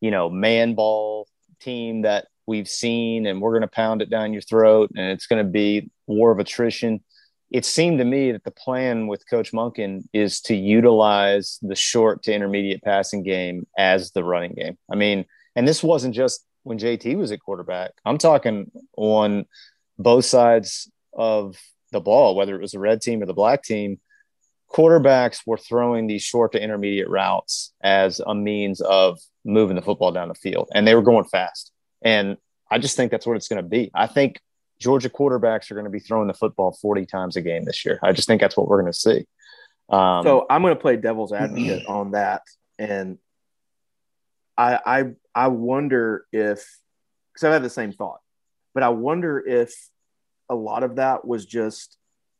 [SPEAKER 2] you know, man ball team that we've seen, and we're going to pound it down your throat, and it's going to be war of attrition. It seemed to me that the plan with Coach Monken is to utilize the short to intermediate passing game as the running game. I mean, and this wasn't just when JT was at quarterback. I'm talking on both sides of the ball, whether it was the red team or the black team, quarterbacks were throwing these short to intermediate routes as a means of moving the football down the field, and they were going fast. And I just think that's what it's going to be. I think Georgia quarterbacks are going to be throwing the football 40 times a game this year. I just think that's what we're going to see. Um,
[SPEAKER 3] so I'm going to play devil's advocate on that, and I I I wonder if because I've had the same thought, but I wonder if a lot of that was just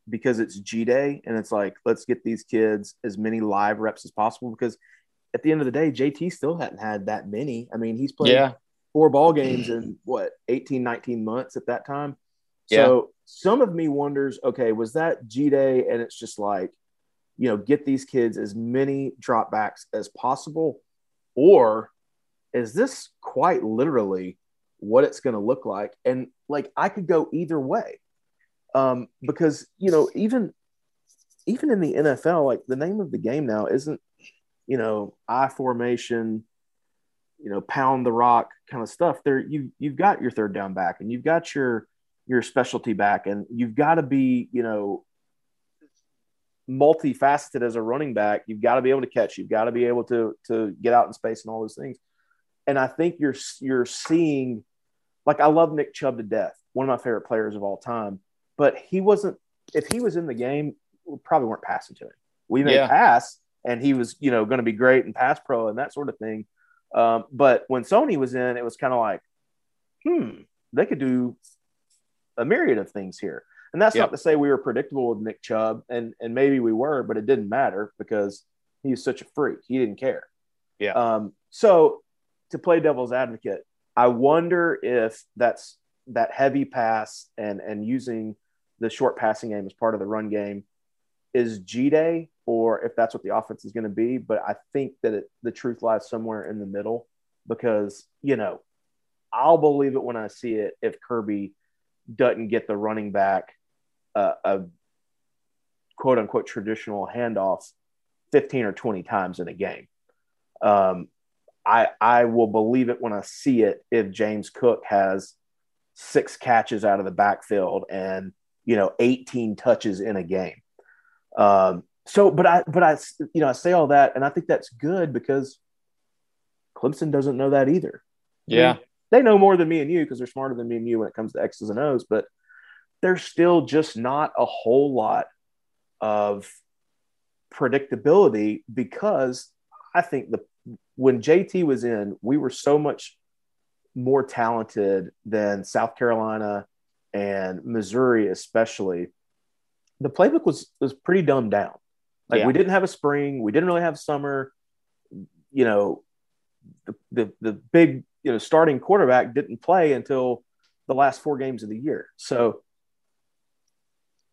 [SPEAKER 3] because it's G Day and it's like, let's get these kids as many live reps as possible because at the end of the day, JT still hadn't had that many. I mean, he's played
[SPEAKER 2] Yeah.
[SPEAKER 3] four ball games in what 18, 19 months at that time. So some of me wonders, okay, was that G Day and it's just like, you know, get these kids as many dropbacks as possible? Or is this quite literally what it's going to look like? And like, I could go either way. Um, because, you know, even, even in the NFL, like the name of the game now isn't, you know, I formation, you know, pound the rock kind of stuff. There, you you've got your third down back, and you've got your your specialty back, and you've got to be, you know, multifaceted as a running back. You've got to be able to catch. You've got to be able to to get out in space and all those things. And I think you're you're seeing, like, I love Nick Chubb to death, one of my favorite players of all time. But he wasn't. If he was in the game, we probably weren't passing to him. We may
[SPEAKER 2] Yeah.
[SPEAKER 3] pass, and he was, you know, going to be great and pass pro and that sort of thing. Um, but when Sony was in, it was kind of like, hmm, they could do a myriad of things here. And that's
[SPEAKER 2] Yep.
[SPEAKER 3] not to say we were predictable with Nick Chubb, and and maybe we were, but it didn't matter because he's such a freak. He didn't care.
[SPEAKER 2] Yeah.
[SPEAKER 3] Um, so to play devil's advocate, I wonder if that's that heavy pass and and using the short passing game as part of the run game is G Day or if that's what the offense is going to be. But I think that it, the truth lies somewhere in the middle because, you know, I'll believe it when I see it if Kirby doesn't get the running back uh, a quote unquote traditional handoff 15 or 20 times in a game. Um, I, I will believe it when I see it if James Cook has six catches out of the backfield and, you know, 18 touches in a game. Um, so, but I, but I, you know, I say all that, and I think that's good because Clemson doesn't know that either.
[SPEAKER 2] Yeah.
[SPEAKER 3] They know more than me and you because they're smarter than me and you when it comes to X's and O's, but there's still just not a whole lot of predictability because I think the when JT was in, we were so much more talented than South Carolina and Missouri, especially. The playbook was was pretty dumbed down. Like
[SPEAKER 2] Yeah.
[SPEAKER 3] we didn't have a spring, we didn't really have summer. You know, the, the the big you know starting quarterback didn't play until the last four games of the year. So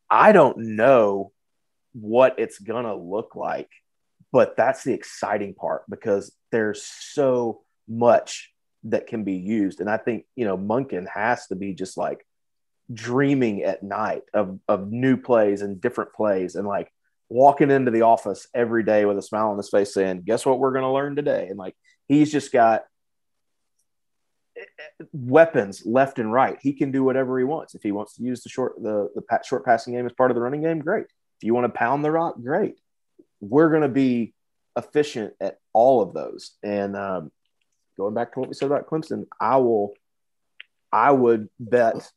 [SPEAKER 3] I don't know what it's gonna look like, but that's the exciting part because there's so much that can be used. And I think, you know, Monken has to be just like dreaming at night of, of new plays and different plays and like walking into the office every day with a smile on his face saying, guess what we're going to learn today? And like, he's just got weapons left and right. He can do whatever he wants. If he wants to use the short, the, the short passing game as part of the running game, great. If you want to pound the rock, great. We're going to be efficient at all of those. And um, going back to what we said about Clemson, I will, I would bet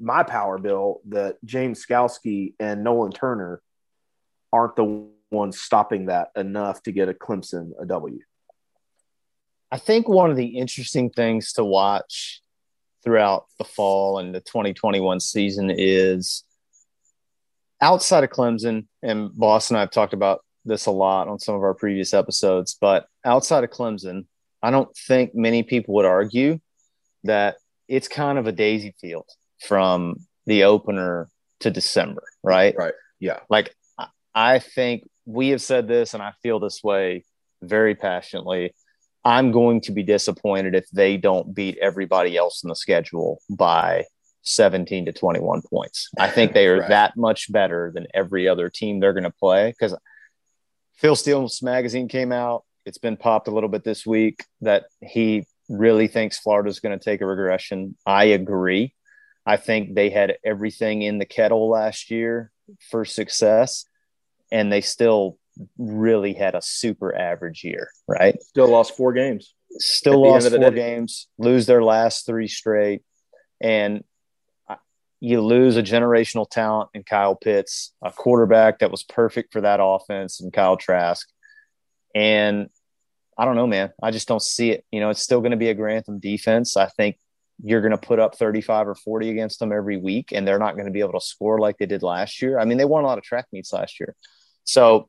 [SPEAKER 3] my power bill that James Skalski and Nolan Turner aren't the ones stopping that enough to get a Clemson a W.
[SPEAKER 2] I think one of the interesting things to watch throughout the fall and the 2021 season is outside of Clemson, and Boston and I have talked about this a lot on some of our previous episodes, but outside of Clemson, I don't think many people would argue that it's kind of a daisy field from the opener to December, right?
[SPEAKER 3] Right. Yeah.
[SPEAKER 2] Like, I think we have said this, and I feel this way very passionately. I'm going to be disappointed if they don't beat everybody else in the schedule by 17 to 21 points. I think they are
[SPEAKER 3] Right.
[SPEAKER 2] that much better than every other team they're going to play because Phil Steele's magazine came out. It's been popped a little bit this week that he really thinks Florida's going to take a regression. I agree. I think they had everything in the kettle last year for success, and they still really had a super average year, right?
[SPEAKER 3] Still lost four games.
[SPEAKER 2] Still lost four
[SPEAKER 3] day.
[SPEAKER 2] games, lose their last three straight, and you lose a generational talent in Kyle Pitts, a quarterback that was perfect for that offense, and Kyle Trask. And I don't know, man. I just don't see it. You know, it's still going to be a Grantham defense. I think you're going to put up 35 or 40 against them every week and they're not going to be able to score like they did last year. I mean, they won a lot of track meets last year. So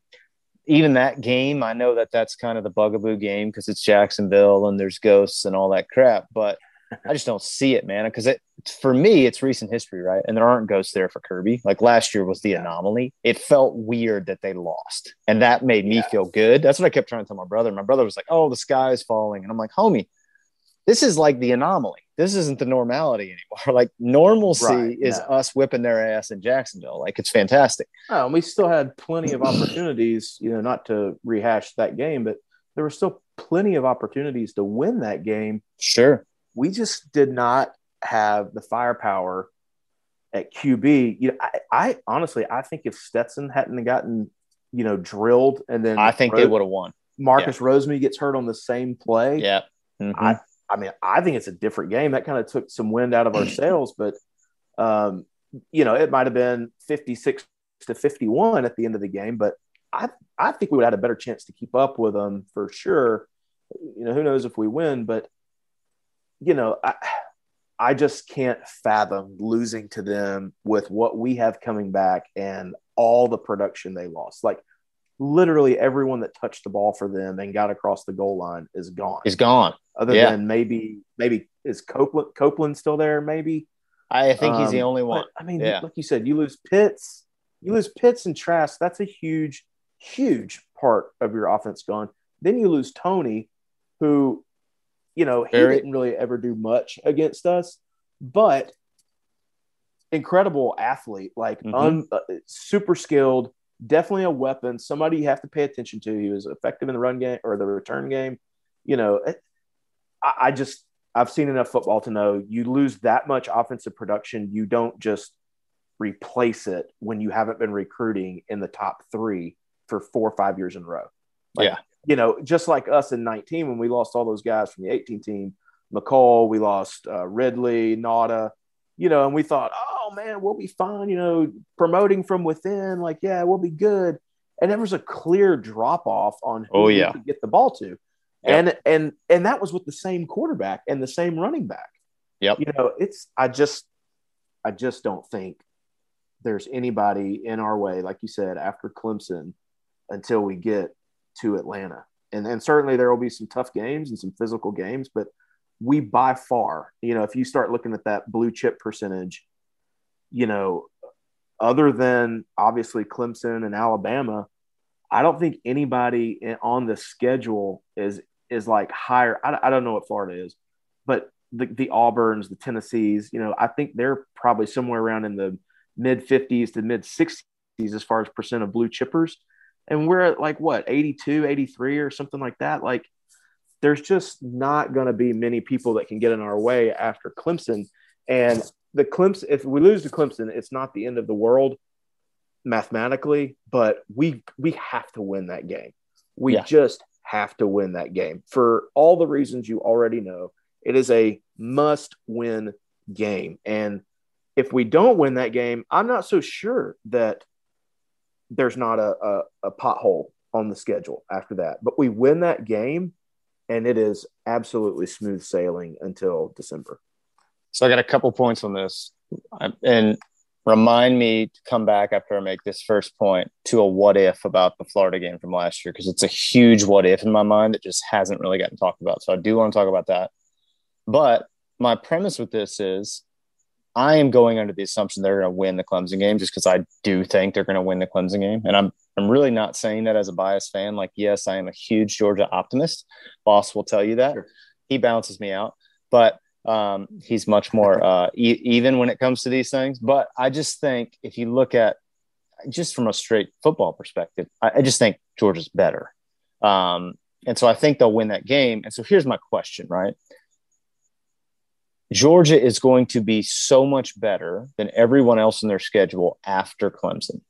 [SPEAKER 2] even that game, I know that that's kind of the bugaboo game because it's Jacksonville and there's ghosts and all that crap, but I just don't see it, man. Because it for me, it's recent history, right? And there aren't ghosts there for Kirby. Like last year was the anomaly. It felt weird that they lost, and that made me yeah. feel good. That's what I kept trying to tell my brother. My brother was like, "Oh, the sky is falling," and I'm like, "Homie, this is like the anomaly. This isn't the normality anymore. Like normalcy right, is yeah. us whipping their ass in Jacksonville. Like it's fantastic.
[SPEAKER 3] Oh, and we still had plenty of opportunities. You know, not to rehash that game, but there were still plenty of opportunities to win that game.
[SPEAKER 2] Sure
[SPEAKER 3] we just did not have the firepower at QB. You know, I, I honestly, I think if Stetson hadn't gotten, you know, drilled and then
[SPEAKER 2] I think Ro- they would have won.
[SPEAKER 3] Marcus yeah. Rosemy gets hurt on the same play.
[SPEAKER 2] Yeah.
[SPEAKER 3] Mm-hmm. I, I mean, I think it's a different game. That kind of took some wind out of our sails, but um, you know, it might have been 56 to 51 at the end of the game, but I I think we would have had a better chance to keep up with them for sure. You know, who knows if we win, but you know, I, I just can't fathom losing to them with what we have coming back and all the production they lost. Like literally everyone that touched the ball for them and got across the goal line is gone.
[SPEAKER 2] Is gone.
[SPEAKER 3] Other yeah. than maybe maybe is Copeland Copeland still there? Maybe.
[SPEAKER 2] I think he's the um, only one.
[SPEAKER 3] I mean, yeah. like you said, you lose Pitts, you lose Pitts and Trask. That's a huge, huge part of your offense gone. Then you lose Toney, who you know, he Very, didn't really ever do much against us, but incredible athlete, like mm-hmm. un, uh, super skilled, definitely a weapon. Somebody you have to pay attention to. He was effective in the run game or the return game. You know, I, I just I've seen enough football to know you lose that much offensive production, you don't just replace it when you haven't been recruiting in the top three for four or five years in a row.
[SPEAKER 2] Like, yeah
[SPEAKER 3] you know, just like us in 19 when we lost all those guys from the 18 team, Mecole, we lost uh, Ridley, Nauta, you know, and we thought, oh man, we'll be fine, you know, promoting from within, like, yeah, we'll be good. And there was a clear drop off on who
[SPEAKER 2] oh, yeah.
[SPEAKER 3] get the ball to. Yep. And and and that was with the same quarterback and the same running back.
[SPEAKER 2] Yep.
[SPEAKER 3] You know, it's I just I just don't think there's anybody in our way, like you said, after Clemson until we get to Atlanta. And, and certainly there will be some tough games and some physical games, but we by far, you know, if you start looking at that blue chip percentage, you know, other than obviously Clemson and Alabama, I don't think anybody on the schedule is is like higher. I, I don't know what Florida is, but the, the Auburns, the Tennessees, you know, I think they're probably somewhere around in the mid 50s to mid 60s as far as percent of blue chippers and we're at like what 82 83 or something like that like there's just not going to be many people that can get in our way after clemson and the clemson if we lose to clemson it's not the end of the world mathematically but we we have to win that game we yeah. just have to win that game for all the reasons you already know it is a must win game and if we don't win that game i'm not so sure that there's not a, a, a pothole on the schedule after that. But we win that game, and it is absolutely smooth sailing until December.
[SPEAKER 2] So I got a couple points on this, um, and remind me to come back after I make this first point to a what if about the Florida game from last year because it's a huge what if in my mind that just hasn't really gotten talked about. So I do want to talk about that. But my premise with this is I am going under the assumption they're going to win the Clemson game just because I do think they're going to win the Clemson game. And I'm I'm really not saying that as a biased fan. Like, yes, I am a huge Georgia optimist. Boss will tell you that. Sure. He balances me out, but um, he's much more uh, e- even when it comes to these things. But I just think if you look at just from a straight football perspective, I, I just think Georgia's better. Um, and so I think they'll win that game. And so here's my question, right? Georgia is going to be so much better than everyone else in their schedule after Clemson.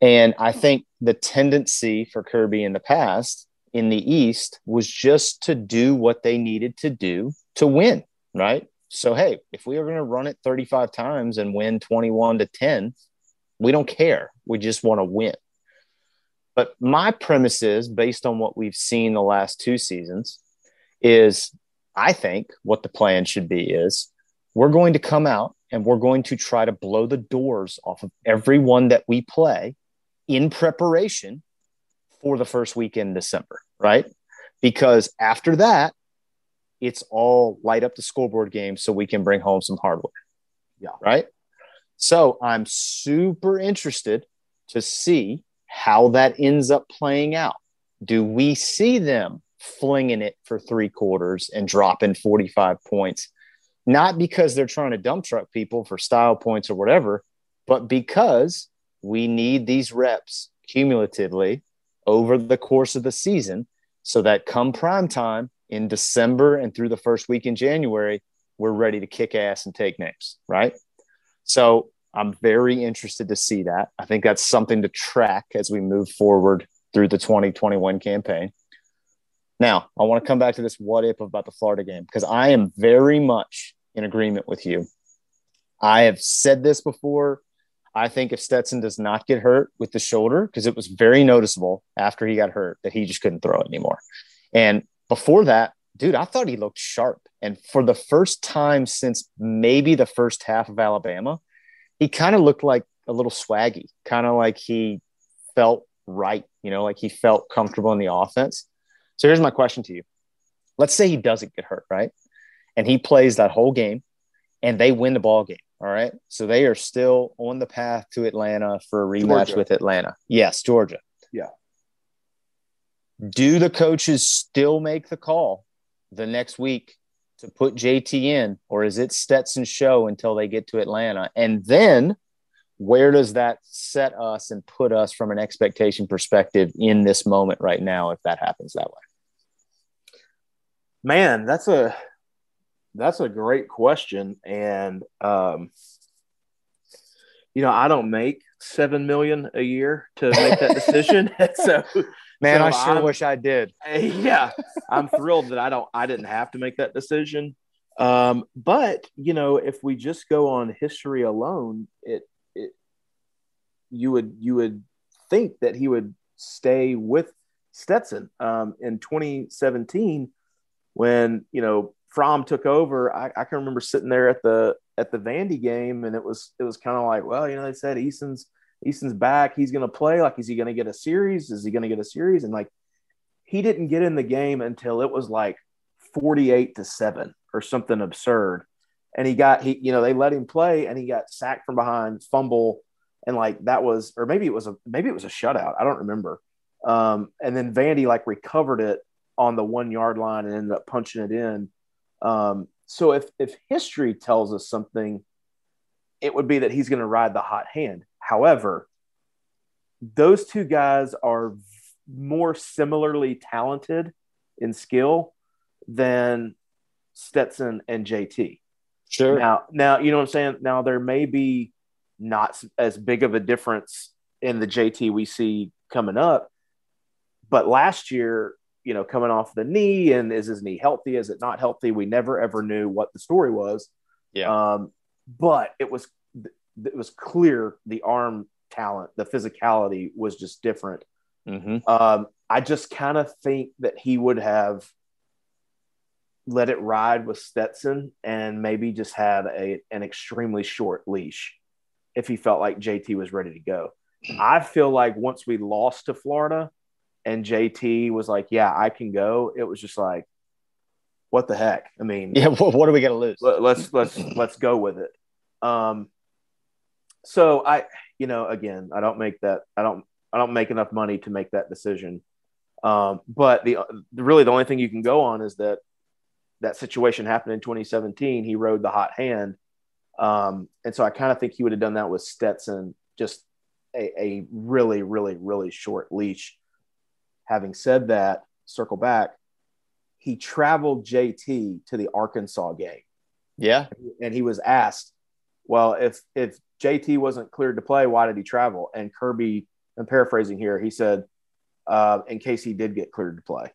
[SPEAKER 2] And I think the tendency for Kirby in the past in the East was just to do what they needed to do to win, right? So, hey, if we are going to run it 35 times and win 21 to 10, we don't care. We just want to win. But my premise is based on what we've seen the last two seasons is I think what the plan should be is we're going to come out and we're going to try to blow the doors off of everyone that we play in preparation for the first weekend in December, right? Because after that, it's all light up the scoreboard game so we can bring home some hardware.
[SPEAKER 3] Yeah.
[SPEAKER 2] Right. So I'm super interested to see how that ends up playing out. Do we see them flinging it for three quarters and dropping 45 points? Not because they're trying to dump truck people for style points or whatever, but because we need these reps cumulatively over the course of the season so that come prime time in December and through the first week in January, we're ready to kick ass and take names, right? So I'm very interested to see that. I think that's something to track as we move forward through the 2021 campaign. Now, I want to come back to this what if about the Florida game because I am very much in agreement with you. I have said this before. I think if Stetson does not get hurt with the shoulder, because it was very noticeable after he got hurt that he just couldn't throw it anymore. And before that, dude, I thought he looked sharp. And for the first time since maybe the first half of Alabama, he kind of looked like a little swaggy, kind of like he felt right, you know, like he felt comfortable in the offense. So here's my question to you. Let's say he doesn't get hurt, right? And he plays that whole game and they win the ball game. All right. So they are still on the path to Atlanta for a rematch
[SPEAKER 3] Georgia.
[SPEAKER 2] with Atlanta. Yes, Georgia.
[SPEAKER 3] Yeah.
[SPEAKER 2] Do the coaches still make the call the next week to put JT in, or is it Stetson's show until they get to Atlanta? And then where does that set us and put us from an expectation perspective in this moment right now if that happens that way?
[SPEAKER 3] Man, that's a that's a great question, and um, you know, I don't make seven million a year to make that decision, so
[SPEAKER 2] Man,
[SPEAKER 3] So
[SPEAKER 2] I sure
[SPEAKER 3] I'm-
[SPEAKER 2] wish I did.
[SPEAKER 3] yeah, I'm thrilled that I don't I didn't have to make that decision. Um, but you know, if we just go on history alone, it it you would you would think that he would stay with Stetson um, in 2017 when you know Fromm took over. I, I can remember sitting there at the at the Vandy game, and it was it was kind of like, well, you know, they said Eason's Eason's back. He's going to play. Like, is he going to get a series? Is he going to get a series? And like, he didn't get in the game until it was like 48 to seven or something absurd. And he got, he, you know, they let him play and he got sacked from behind, fumble. And like, that was, or maybe it was a, maybe it was a shutout. I don't remember. Um, and then Vandy like recovered it on the one yard line and ended up punching it in. Um, so if, if history tells us something, it would be that he's going to ride the hot hand. However, those two guys are more similarly talented in skill than Stetson and JT.
[SPEAKER 2] Sure.
[SPEAKER 3] Now, now you know what I'm saying. Now there may be not as big of a difference in the JT we see coming up, but last year, you know, coming off the knee and is his knee healthy? Is it not healthy? We never ever knew what the story was.
[SPEAKER 2] Yeah.
[SPEAKER 3] Um, but it was it was clear the arm talent, the physicality was just different.
[SPEAKER 2] hmm
[SPEAKER 3] Um, I just kind of think that he would have let it ride with Stetson and maybe just had a an extremely short leash if he felt like JT was ready to go. I feel like once we lost to Florida and JT was like, "Yeah, I can go," it was just like, "What the heck?" I mean,
[SPEAKER 2] Yeah. What, are we to lose?
[SPEAKER 3] let, let's let's let's go with it. Um, so I, you know, again, I don't make that. I don't. I don't make enough money to make that decision. Um, but the really the only thing you can go on is that that situation happened in 2017. He rode the hot hand, um, and so I kind of think he would have done that with Stetson, just a, a really, really, really short leash. Having said that, circle back. He traveled JT to the Arkansas game
[SPEAKER 2] Yeah.
[SPEAKER 3] and he was asked, "Well, if if JT wasn't cleared to play, why did he travel?" And Kirby, I'm paraphrasing here, he said, uh, "In case he did get cleared to play."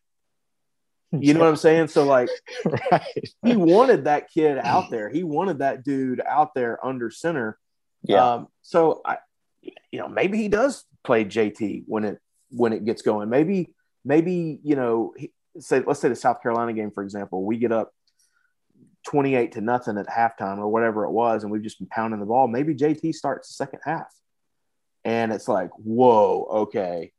[SPEAKER 3] You know what I'm saying? So like,
[SPEAKER 2] right.
[SPEAKER 3] he wanted that kid out there. He wanted that dude out there under center.
[SPEAKER 2] Yeah.
[SPEAKER 3] Um, so I, you know, maybe he does play JT when it when it gets going. Maybe maybe you know, say let's say the South Carolina game for example, we get up 28 to nothing at halftime or whatever it was, and we've just been pounding the ball. Maybe JT starts the second half. And it's like, whoa, okay.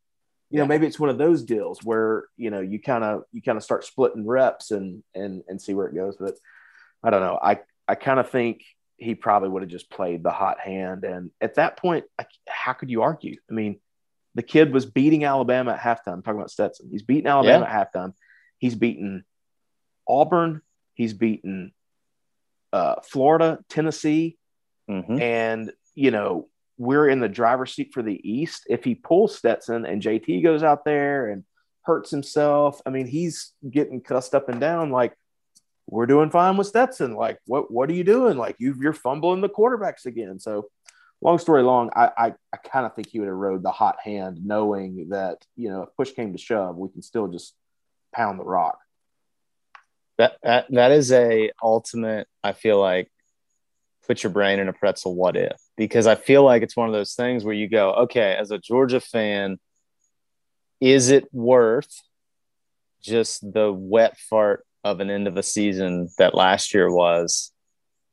[SPEAKER 3] You know, maybe it's one of those deals where, you know, you kind of you kind of start splitting reps and and and see where it goes. But I don't know. I I kind of think he probably would have just played the hot hand. And at that point, how could you argue? I mean, the kid was beating Alabama at halftime. I'm talking about Stetson. He's beating Alabama yeah. at halftime. He's beaten Auburn. He's beaten uh, Florida, Tennessee, mm-hmm. and you know we're in the driver's seat for the East. If he pulls Stetson and JT goes out there and hurts himself, I mean he's getting cussed up and down. Like we're doing fine with Stetson. Like what what are you doing? Like you you're fumbling the quarterbacks again. So long story long, I I, I kind of think he would have rode the hot hand, knowing that you know if push came to shove, we can still just pound the rock.
[SPEAKER 2] That that that is a ultimate. I feel like put your brain in a pretzel. What if? Because I feel like it's one of those things where you go, okay, as a Georgia fan, is it worth just the wet fart of an end of a season that last year was,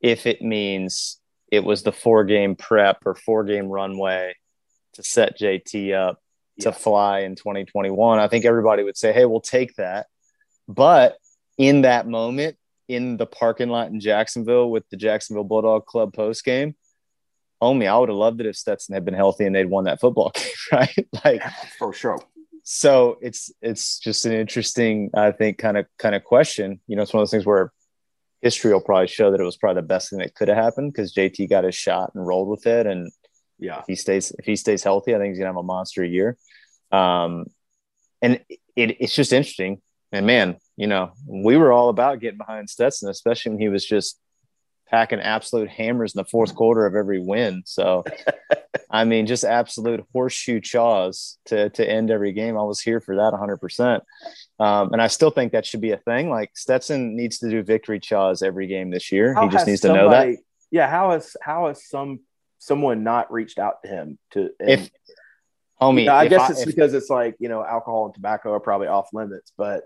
[SPEAKER 2] if it means it was the four game prep or four game runway to set JT up yeah. to fly in 2021? I think everybody would say, hey, we'll take that. But in that moment in the parking lot in Jacksonville with the Jacksonville Bulldog Club post game, homie, I would have loved it if Stetson had been healthy and they'd won that football game, right? like
[SPEAKER 3] for sure.
[SPEAKER 2] So it's it's just an interesting, I think, kind of kind of question. You know, it's one of those things where history will probably show that it was probably the best thing that could have happened because JT got his shot and rolled with it. And
[SPEAKER 3] yeah,
[SPEAKER 2] if he stays if he stays healthy, I think he's gonna have a monster year. Um, and it, it's just interesting. And man, you know, we were all about getting behind Stetson, especially when he was just packing absolute hammers in the fourth quarter of every win. So, I mean, just absolute horseshoe chaws to to end every game. I was here for that 100. Um, percent And I still think that should be a thing. Like Stetson needs to do victory chaws every game this year. How he just needs somebody, to know that.
[SPEAKER 3] Yeah. How has how has some someone not reached out to him to
[SPEAKER 2] if homie?
[SPEAKER 3] You know, I guess I, it's if, because it's like you know alcohol and tobacco are probably off limits, but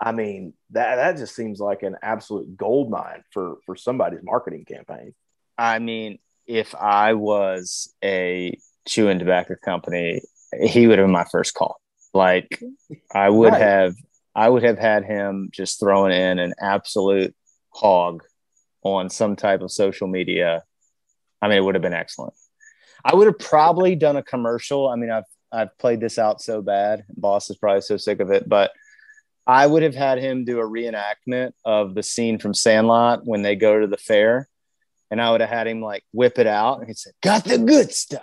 [SPEAKER 3] I mean, that that just seems like an absolute gold mine for for somebody's marketing campaign.
[SPEAKER 2] I mean, if I was a chewing tobacco company, he would have been my first call. Like I would right. have I would have had him just throwing in an absolute hog on some type of social media. I mean, it would have been excellent. I would have probably done a commercial. I mean, I've I've played this out so bad. Boss is probably so sick of it, but I would have had him do a reenactment of the scene from Sandlot when they go to the fair. And I would have had him like whip it out and he said, Got the good stuff.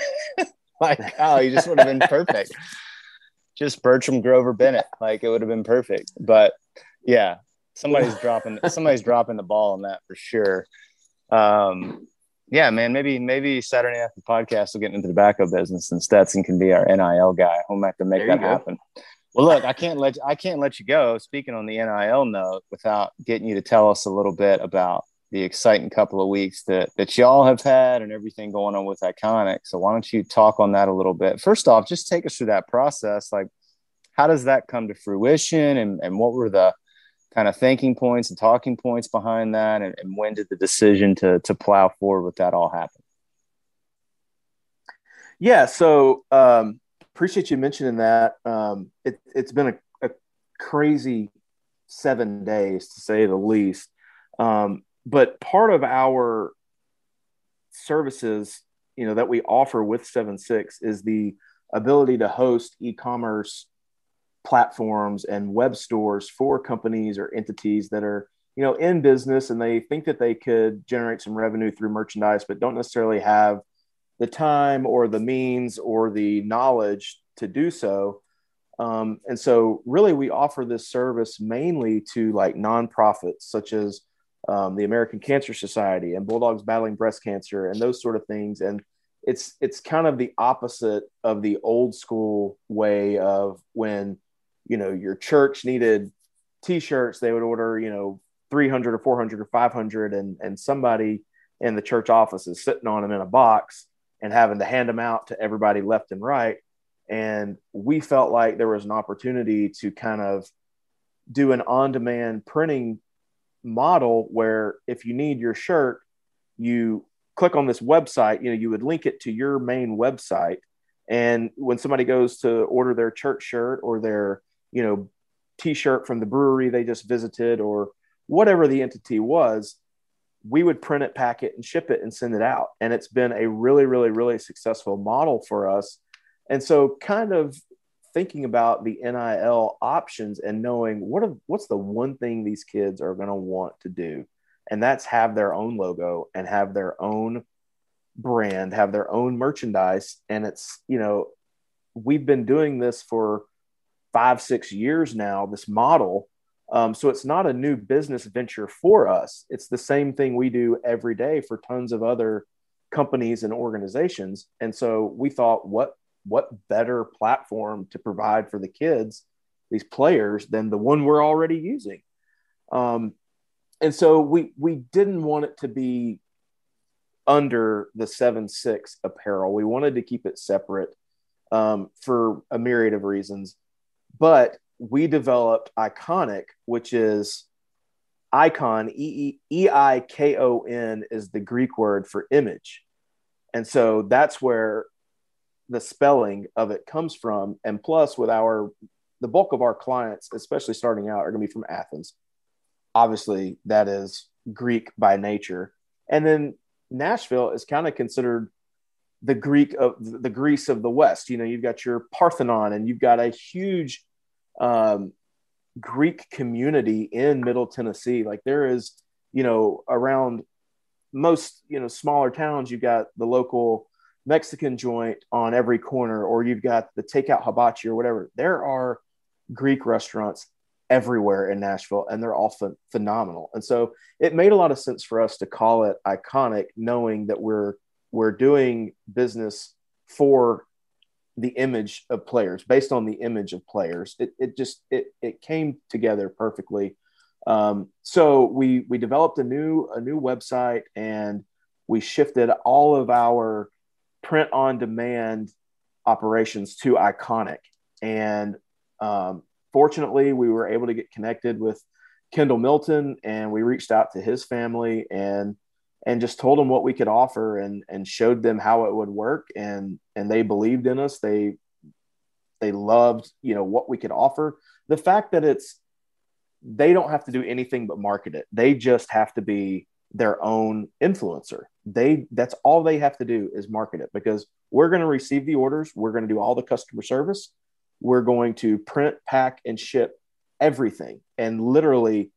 [SPEAKER 2] like, oh, he just would have been perfect. just Bertram Grover Bennett. Like, it would have been perfect. But yeah, somebody's dropping somebody's dropping the ball on that for sure. Um, yeah, man, maybe maybe Saturday In Athens podcast will get into the tobacco business and Stetson can be our NIL guy. We'll have to make that happen. Well, look, I can't let I can't let you go. Speaking on the NIL note, without getting you to tell us a little bit about the exciting couple of weeks that that y'all have had and everything going on with Eikonic. So why don't you talk on that a little bit? First off, just take us through that process. Like, how does that come to fruition, and and what were the kind of thinking points and talking points behind that, and, and when did the decision to to plow forward with that all happen?
[SPEAKER 3] Yeah, so um, appreciate you mentioning that. Um, it, has been a, a, crazy seven days to say the least. Um, but part of our services, you know, that we offer with Seven Six is the ability to host e-commerce platforms and web stores for companies or entities that are you know in business and they think that they could generate some revenue through merchandise but don't necessarily have the time or the means or the knowledge to do so. Um, and so, really, we offer this service mainly to like nonprofits such as um, the American Cancer Society and Bulldogs Battling Breast Cancer and those sort of things. And it's it's kind of the opposite of the old school way of when you know your church needed T-shirts, they would order you know 300 or 400 or 500, and and somebody in the church office is sitting on them in a box and having to hand them out to everybody left and right. And we felt like there was an opportunity to kind of do an on demand printing model where if you need your shirt, you click on this website, you know, you would link it to your main website. And when somebody goes to order their church shirt or their, you know, t-shirt from the brewery they just visited or whatever the entity was, we would print it, pack it, and ship it and send it out. And it's been a really, really, really successful model for us. And so kind of thinking about the NIL options and knowing what are, what's the one thing these kids are going to want to do, and that's have their own logo and have their own brand, have their own merchandise, and it's you know we've been doing this for five six years now. This model. Um, so it's not a new business venture for us. It's the same thing we do every day for tons of other companies and organizations. And so we thought, what what better platform to provide for the kids, these players, than the one we're already using? Um, and so we we didn't want it to be under the seven six apparel. We wanted to keep it separate um, for a myriad of reasons, but we developed Eikonic, which is icon e i k o n is the Greek word for image, and so that's where the spelling of it comes from. And plus, with our the bulk of our clients, especially starting out, are going to be from Athens. Obviously, that is Greek by nature. And then Nashville is kind of considered the Greek of the Greece of the West. You know, you've got your Parthenon, and you've got a huge um, Greek community in Middle Tennessee. Like there is, you know, around most you know smaller towns, you've got the local Mexican joint on every corner, or you've got the takeout hibachi or whatever. There are Greek restaurants everywhere in Nashville, and they're all ph- phenomenal. And so it made a lot of sense for us to call it Eikonic, knowing that we're we're doing business for the image of players, based on the image of players. It, it just it it came together perfectly. Um, so we we developed a new a new website and we shifted all of our print on demand operations to Eikonic. And um, fortunately, we were able to get connected with Kendall Milton and we reached out to his family and and just told them what we could offer and and showed them how it would work. And and they believed in us. They they loved you know what we could offer. The fact that it's they don't have to do anything but market it. They just have to be their own influencer. They that's all they have to do is market it because we're going to receive the orders, we're going to do all the customer service, we're going to print, pack and ship everything. And literally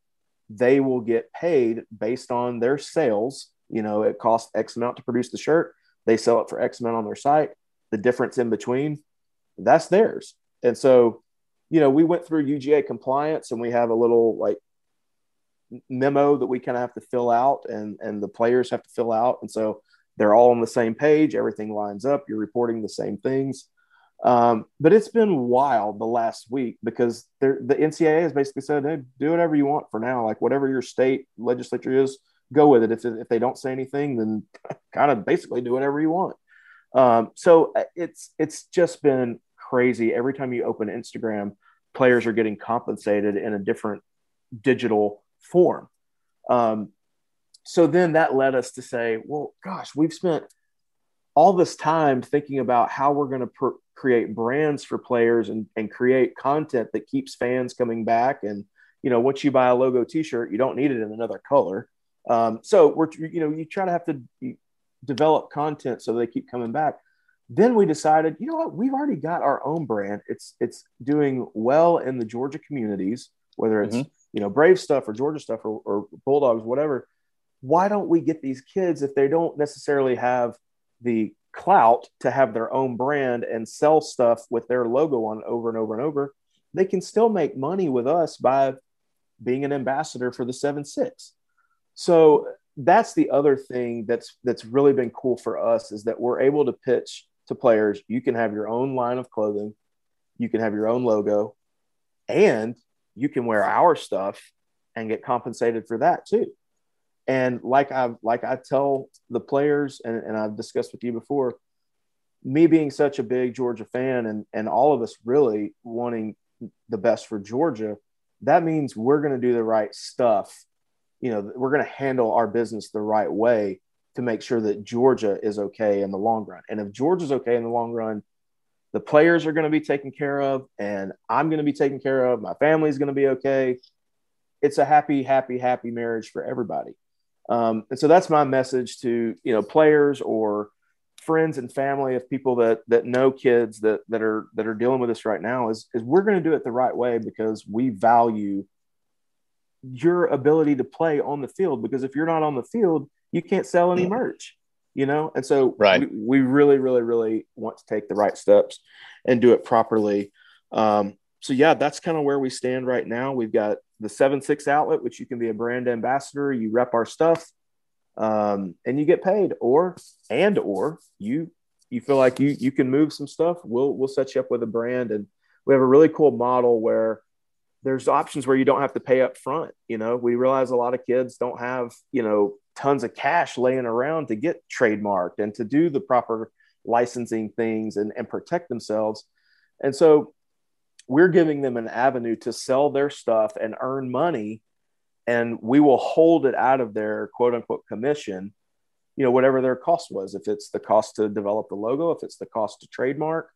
[SPEAKER 3] they will get paid based on their sales. You know, it costs X amount to produce the shirt, they sell it for X amount on their site. The difference in between, that's theirs. And so, you know, we went through UGA compliance and we have a little like memo that we kind of have to fill out and and the players have to fill out. And so they're all on the same page. Everything lines up. You're reporting the same things. Um, but it's been wild the last week because the ncaa has basically said hey do whatever you want for now. Like whatever your state legislature is go with it if, if they don't say anything then kind of basically do whatever you want um, so uh, it's it's just been crazy every time you open instagram players are getting compensated in a different digital form. Um, so then that led us to say, well, gosh, we've spent all this time thinking about how we're going to create brands for players and, and create content that keeps fans coming back. And, you know, once you buy a logo t-shirt, you don't need it in another color. Um, so we're, you know, you try to have to develop content so they keep coming back. Then we decided, you know what, we've already got our own brand. It's, it's doing well in the Georgia communities, whether it's, mm-hmm you know, Brave stuff or Georgia stuff or, or Bulldogs, whatever. Why don't we get these kids if they don't necessarily have the clout to have their own brand and sell stuff with their logo on over and over and over? They can still make money with us by being an ambassador for the seven six. So that's the other thing that's that's really been cool for us is that we're able to pitch to players. You can have your own line of clothing, you can have your own logo, and you can wear our stuff and get compensated for that too. And like I like I tell the players, and, and I've discussed with you before, me being such a big Georgia fan and and all of us really wanting the best for Georgia, that means we're going to do the right stuff you know, we're going to handle our business the right way to make sure that Georgia is okay in the long run. And if Georgia's okay in the long run, the players are going to be taken care of, and I'm going to be taken care of. My family's going to be okay. It's a happy, happy, happy marriage for everybody. Um, and so that's my message to you know players or friends and family of people that that know kids that that are that are dealing with this right now is is we're going to do it the right way because we value your ability to play on the field because if you're not on the field you can't sell any merch you know? And so
[SPEAKER 2] right.
[SPEAKER 3] we, we really really really want to take the right steps and do it properly. Um, so yeah that's kind of where we stand right now. We've got the 7-6 outlet which you can be a brand ambassador you rep our stuff um, and you get paid or and or you you feel like you you can move some stuff. We'll we'll set you up with a brand and we have a really cool model where there's options where you don't have to pay up front you know? We realize a lot of kids don't have you know tons of cash laying around to get trademarked and to do the proper licensing things and, and protect themselves. And so we're giving them an avenue to sell their stuff and earn money and we will hold it out of their quote unquote commission you know whatever their cost was. If it's the cost to develop the logo if it's the cost to trademark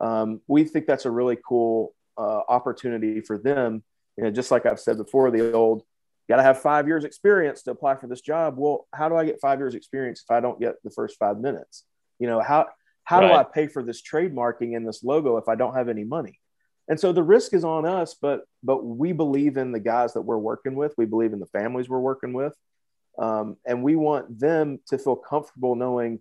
[SPEAKER 3] um, we think that's a really cool uh, opportunity for them. You know just like i've said before the old got to have five years experience to apply for this job. Well how do i get five years experience if i don't get the first five minutes? You know how how right. do i pay for this trademarking and this logo if i don't have any money? And so the risk is on us but but we believe in the guys that we're working with. We believe in the families we're working with. Um, and we want them to feel comfortable knowing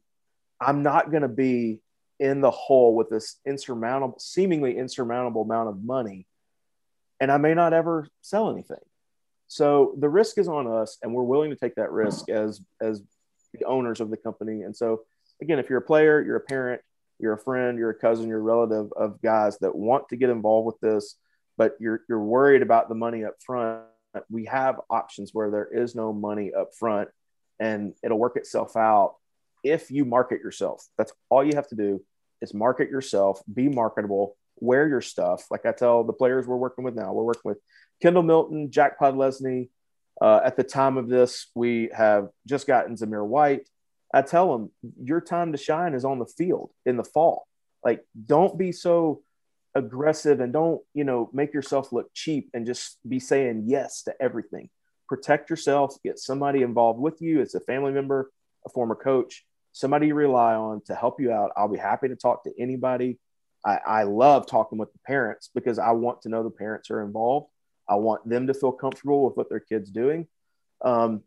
[SPEAKER 3] i'm not going to be in the hole with this insurmountable seemingly insurmountable amount of money and i may not ever sell anything so the risk is on us and we're willing to take that risk as as the owners of the company and so again if you're a player you're a parent you're a friend, you're a cousin, you're a relative of guys that want to get involved with this, but you're you're worried about the money up front. We have options where there is no money up front and it'll work itself out if you market yourself. That's all you have to do is market yourself, be marketable, wear your stuff. Like I tell the players we're working with now, we're working with Kendall Milton, Jack Podlesny. Uh, at the time of this, we have just gotten Zamir White. I tell them your time to shine is on the field in the fall. Like, don't be so aggressive and don't, you know, make yourself look cheap and just be saying yes to everything. Protect yourself, get somebody involved with you. It's a family member, a former coach, somebody you rely on to help you out. I'll be happy to talk to anybody. I, I love talking with the parents because I want to know the parents are involved. I want them to feel comfortable with what their kid's doing. Um,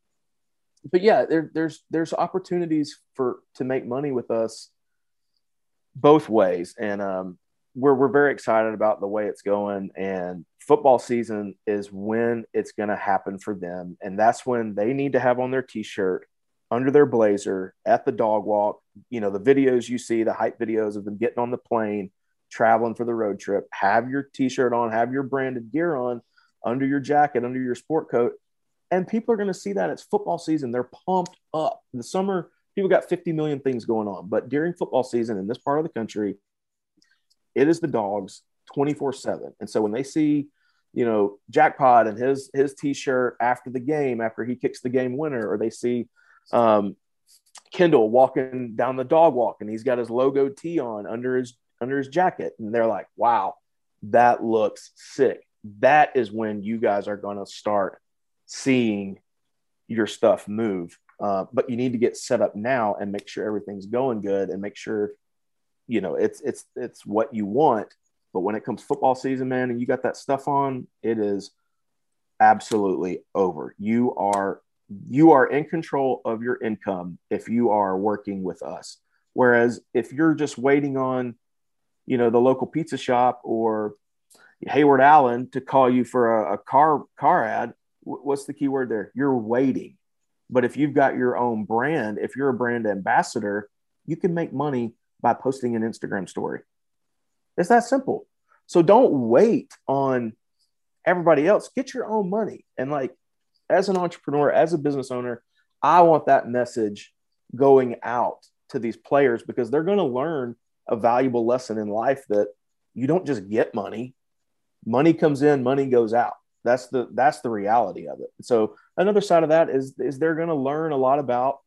[SPEAKER 3] but yeah, there, there's there's opportunities for to make money with us both ways, and um, we're we're very excited about the way it's going. And football season is when it's going to happen for them, and that's when they need to have on their T-shirt under their blazer at the dog walk. You know, the videos you see, the hype videos of them getting on the plane, traveling for the road trip. Have your T-shirt on, have your branded gear on under your jacket, under your sport coat, and people are going to see that it's football season. They're pumped up. In the summer, people got 50 million things going on, but during football season in this part of the country, it is the dogs 24 7. And so when they see, you know, Jackpot and his his t-shirt after the game, after he kicks the game winner, or they see um, Kendall walking down the dog walk and he's got his logo tee on under his under his jacket, and they're like, wow, that looks sick. That is when you guys are going to start seeing your stuff move. Uh, but you need to get set up now and make sure everything's going good and make sure you know it's it's it's what you want. But when it comes football season, man, and you got that stuff on, it is absolutely over. You are you are in control of your income if you are working with us. Whereas if you're just waiting on, you know, the local pizza shop or Heyward Allen to call you for a, a car car ad, what's the key word there? You're waiting. But if you've got your own brand, if you're a brand ambassador, you can make money by posting an Instagram story. It's that simple. So don't wait on everybody else. Get your own money. And like as an entrepreneur, as a business owner, I want that message going out to these players because they're going to learn a valuable lesson in life that you don't just get money. Money comes in, money goes out. That's the that's the reality of it. So another side of that is is they're going to learn a lot about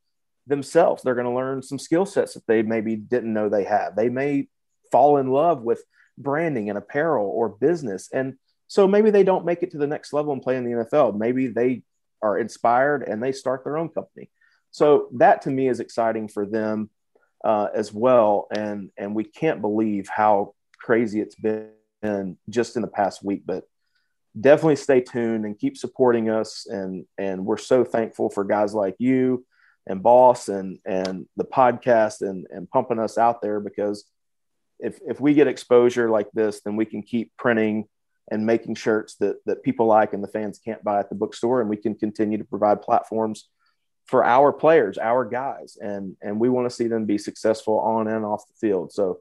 [SPEAKER 3] themselves. They're going to learn some skill sets that they maybe didn't know they have. They may fall in love with branding and apparel or business. And so maybe they don't make it to the next level and play in the NFL. Maybe they are inspired and they start their own company. So that to me is exciting for them uh, as well. And and we can't believe how crazy it's been just in the past week. But definitely stay tuned and keep supporting us. And and we're so thankful for guys like you and Boss and and the podcast and and pumping us out there because if if we get exposure like this, then we can keep printing and making shirts that that people like and the fans can't buy at the bookstore, and we can continue to provide platforms for our players, our guys, and and we want to see them be successful on and off the field. So,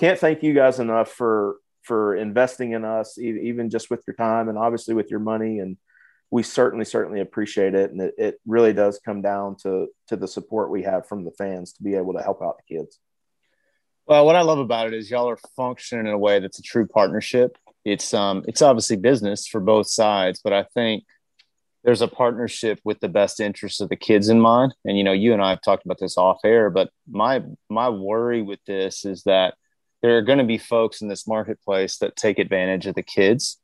[SPEAKER 3] can't thank you guys enough for for investing in us, even just with your time and obviously with your money. And we certainly certainly appreciate it, and it, it really does come down to to the support we have from the fans to be able to help out the kids.
[SPEAKER 2] Well, what I love about it is y'all are functioning in a way that's a true partnership. It's um it's obviously business for both sides, but I think there's a partnership with the best interests of the kids in mind. And you know, you and I have talked about this off air, but my my worry with this is that there are going to be folks in this marketplace that take advantage of the kids.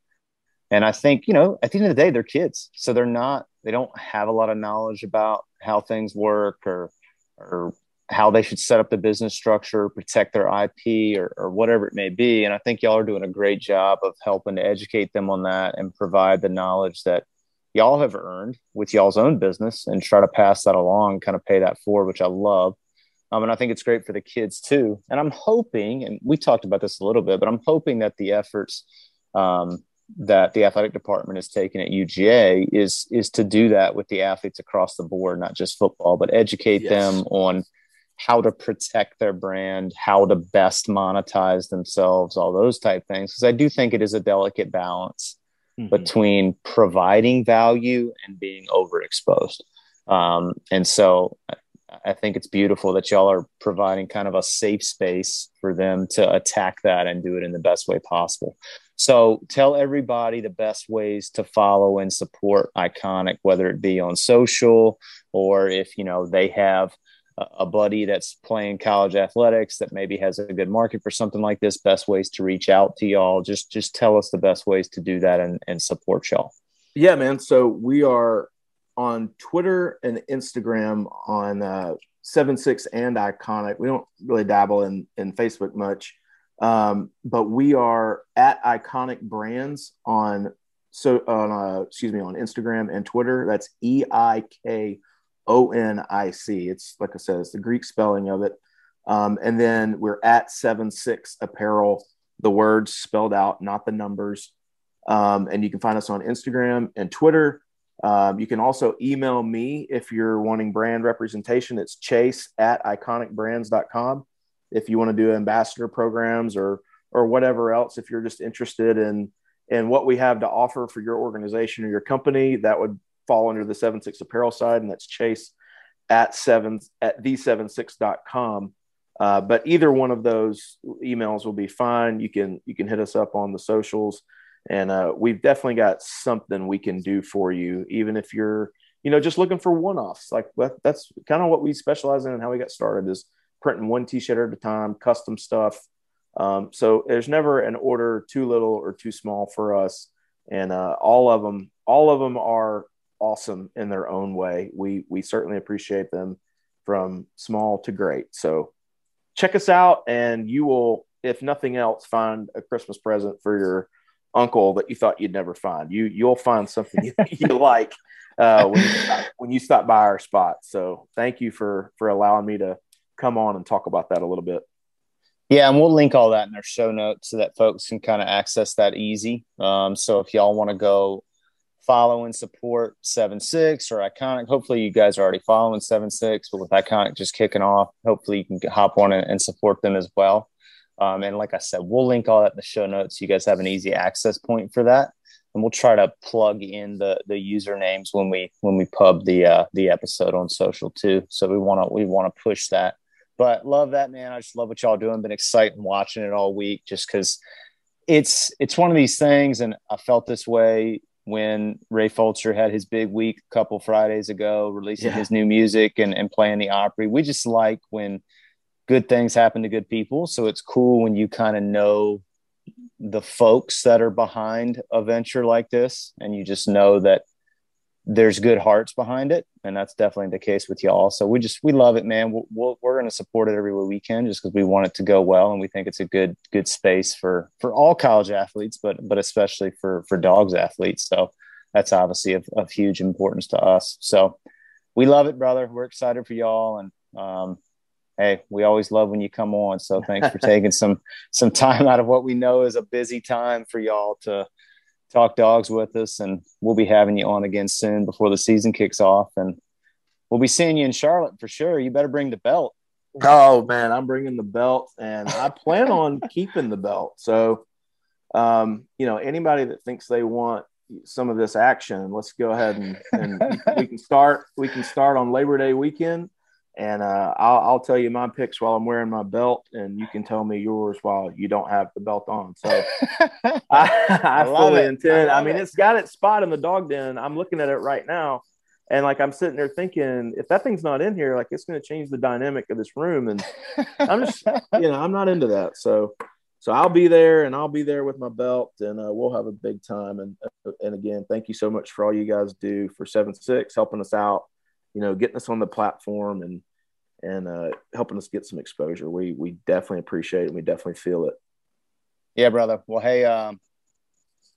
[SPEAKER 2] And I think, you know, at the end of the day, they're kids. So they're not, they don't have a lot of knowledge about how things work or or how they should set up the business structure, protect their IP or, or whatever it may be. And I think y'all are doing a great job of helping to educate them on that and provide the knowledge that y'all have earned with y'all's own business and try to pass that along, kind of pay that forward, which I love. Um, and I think it's great for the kids too. And I'm hoping, and we talked about this a little bit, but I'm hoping that the efforts um, that the athletic department is taking at UGA is is to do that with the athletes across the board, not just football, but educate yes. them on how to protect their brand, how to best monetize themselves, all those type things. Because I do think it is a delicate balance mm-hmm. between providing value and being overexposed. Um, and so I think it's beautiful that y'all are providing kind of a safe space for them to attack that and do it in the best way possible. So tell everybody the best ways to follow and support Eikonic, whether it be on social or if you know they have a buddy that's playing college athletics that maybe has a good market for something like this best ways to reach out to y'all. Just just tell us the best ways to do that and, and support y'all.
[SPEAKER 3] Yeah man. So we are on twitter and instagram on uh, 7-6 and Eikonic. We don't really dabble in in facebook much um, but we are at Eikonic brands on so on uh, excuse me on instagram and twitter. That's e-i-k O N I C. It's like I said, it's the Greek spelling of it. Um, and then we're at seven six apparel, the words spelled out, not the numbers. Um, and you can find us on Instagram and Twitter. Um, you can also email me if you're wanting brand representation. It's chase at eikonicbrands.com. If you want to do ambassador programs or or whatever else, if you're just interested in in what we have to offer for your organization or your company, that would fall under the 76 apparel side, and that's chase at seven at the76.com. Uh, but either one of those emails will be fine. You can you can hit us up on the socials, and uh, we've definitely got something we can do for you, even if you're you know just looking for one-offs. Like that's kind of what we specialize in and how we got started is printing one t-shirt at a time, custom stuff. Um, so there's never an order too little or too small for us, and uh, all of them all of them are awesome in their own way. We we certainly appreciate them from small to great. So check us out, and you will, if nothing else, find a Christmas present for your uncle that you thought you'd never find. You you'll find something you, you like uh, when you stop, when you stop by our spot. So thank you for for allowing me to come on and talk about that a little bit.
[SPEAKER 2] Yeah, and we'll link all that in our show notes so that folks can kind of access that easy. Um, so if y'all want to go follow and support seven six or Eikonic. Hopefully you guys are already following seven six but with Eikonic just kicking off hopefully you can hop on and, support them as well. Um, and like i said we'll link all that in the show notes. So you guys have an easy access point for that. And we'll try to plug in the the usernames when we when we pub the uh the episode on social too. So we want to we want to push that. But love that man. I just love what y'all doing. Been excited watching it all week just because it's it's one of these things and i felt this way when Ray Fulcher had his big week a couple Fridays ago, releasing
[SPEAKER 3] Yeah.
[SPEAKER 2] his new music and, and playing the Opry. We just like when good things happen to good people. So it's cool when you kind of know the folks that are behind a venture like this, and you just know that there's good hearts behind it, and that's definitely the case with y'all. So we just we love it, man. We'll, we'll, we're going to support it every way we can, just because we want it to go well, and we think it's a good good space for for all college athletes, but but especially for for dogs athletes. So that's obviously of, of huge importance to us. So we love it, brother. We're excited for y'all, and um, hey, we always love when you come on. So thanks for taking some some time out of what we know is a busy time for y'all to talk dogs with us and we'll be having you on again soon before the season kicks off and we'll be seeing you in charlotte for sure you better bring the belt
[SPEAKER 3] Oh man, I'm bringing the belt, and I plan on keeping the belt. So, um, you know, anybody that thinks they want some of this action, let's go ahead and, and we can start. We can start on Labor Day weekend, and uh, I'll, I'll tell you my picks while I'm wearing my belt, and you can tell me yours while you don't have the belt on. So, I, I,
[SPEAKER 2] love
[SPEAKER 3] fully
[SPEAKER 2] it.
[SPEAKER 3] intend.
[SPEAKER 2] I
[SPEAKER 3] I, mean,
[SPEAKER 2] it.
[SPEAKER 3] it's got its spot in the dog den. I'm looking at it right now, and like I'm sitting there thinking, if that thing's not in here, like it's going to change the dynamic of this room. And I'm just, you know, I'm not into that. So, so I'll be there, and I'll be there with my belt, and uh, we'll have a big time. And uh, and again, thank you so much for all you guys do for seven six, helping us out, you know, getting us on the platform and and uh, helping us get some exposure. We we definitely appreciate it. and We definitely feel it.
[SPEAKER 2] yeah brother well hey um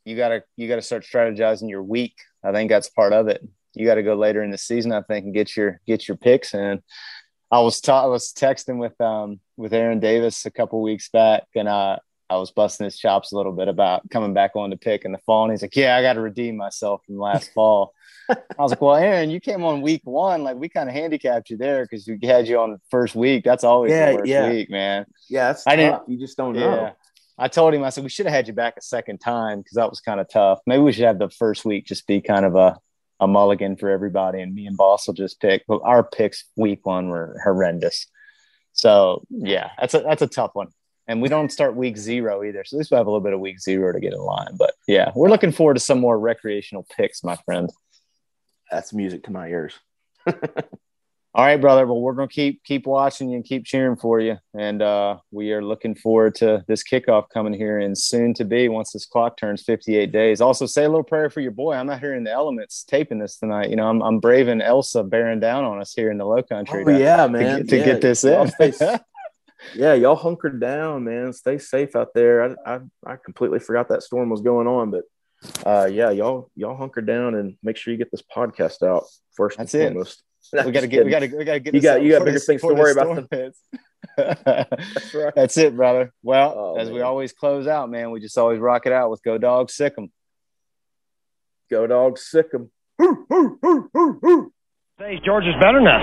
[SPEAKER 2] you gotta you gotta start strategizing your week i think that's part of it you got to go later in the season i think and get your get your picks in i was ta- i was texting with um with aaron davis a couple weeks back and uh I was busting his chops a little bit about coming back on to pick in the fall. And he's like, Yeah, I got to redeem myself from last fall. I was like, Well, Aaron, you came on week one. Like, we kind of handicapped you there because we had you on the first week. That's always
[SPEAKER 3] Yeah,
[SPEAKER 2] the worst
[SPEAKER 3] yeah.
[SPEAKER 2] week, man.
[SPEAKER 3] Yeah, it's
[SPEAKER 2] I
[SPEAKER 3] tough.
[SPEAKER 2] didn't-
[SPEAKER 3] You just don't
[SPEAKER 2] Yeah.
[SPEAKER 3] know.
[SPEAKER 2] I told him, I said, we should have had you back a second time because that was kind of tough. Maybe we should have the first week just be kind of a, a mulligan for everybody. And me and Boss will just pick. But our picks week one were horrendous. So, yeah, that's a, that's a tough one. And we don't start week zero either. So at least we have a little bit of week zero to get in line. But yeah, we're looking forward to some more recreational picks, my friend.
[SPEAKER 3] That's music to my ears.
[SPEAKER 2] All right, brother. Well, we're gonna keep keep watching you and keep cheering for you, and uh, we are looking forward to this kickoff coming here and soon to be once this clock turns 58 days. Also, say a little prayer for your boy. I'm out here in the elements taping this tonight. You know, I'm I'm braving Elsa bearing down on us here in the Low Country.
[SPEAKER 3] Oh,
[SPEAKER 2] to-
[SPEAKER 3] yeah,
[SPEAKER 2] to
[SPEAKER 3] man.
[SPEAKER 2] get- to
[SPEAKER 3] Yeah.
[SPEAKER 2] get this in.
[SPEAKER 3] stay- yeah, y'all hunker down, man. Stay safe out there. I, I I completely forgot that storm was going on, but uh, yeah, y'all y'all hunker down and make sure you get this podcast out first
[SPEAKER 2] That's
[SPEAKER 3] and
[SPEAKER 2] it.
[SPEAKER 3] foremost.
[SPEAKER 2] we got to get we got to we got to get
[SPEAKER 3] You got- you got bigger
[SPEAKER 2] this-
[SPEAKER 3] things to worry about
[SPEAKER 2] storm.
[SPEAKER 3] That's right.
[SPEAKER 2] That's it, brother. Well,
[SPEAKER 3] Oh,
[SPEAKER 2] as we always close out, man, we just always rock it out with "Go Dogs, Sick 'em."
[SPEAKER 3] Go dogs, sick 'em.
[SPEAKER 4] Say George is better now.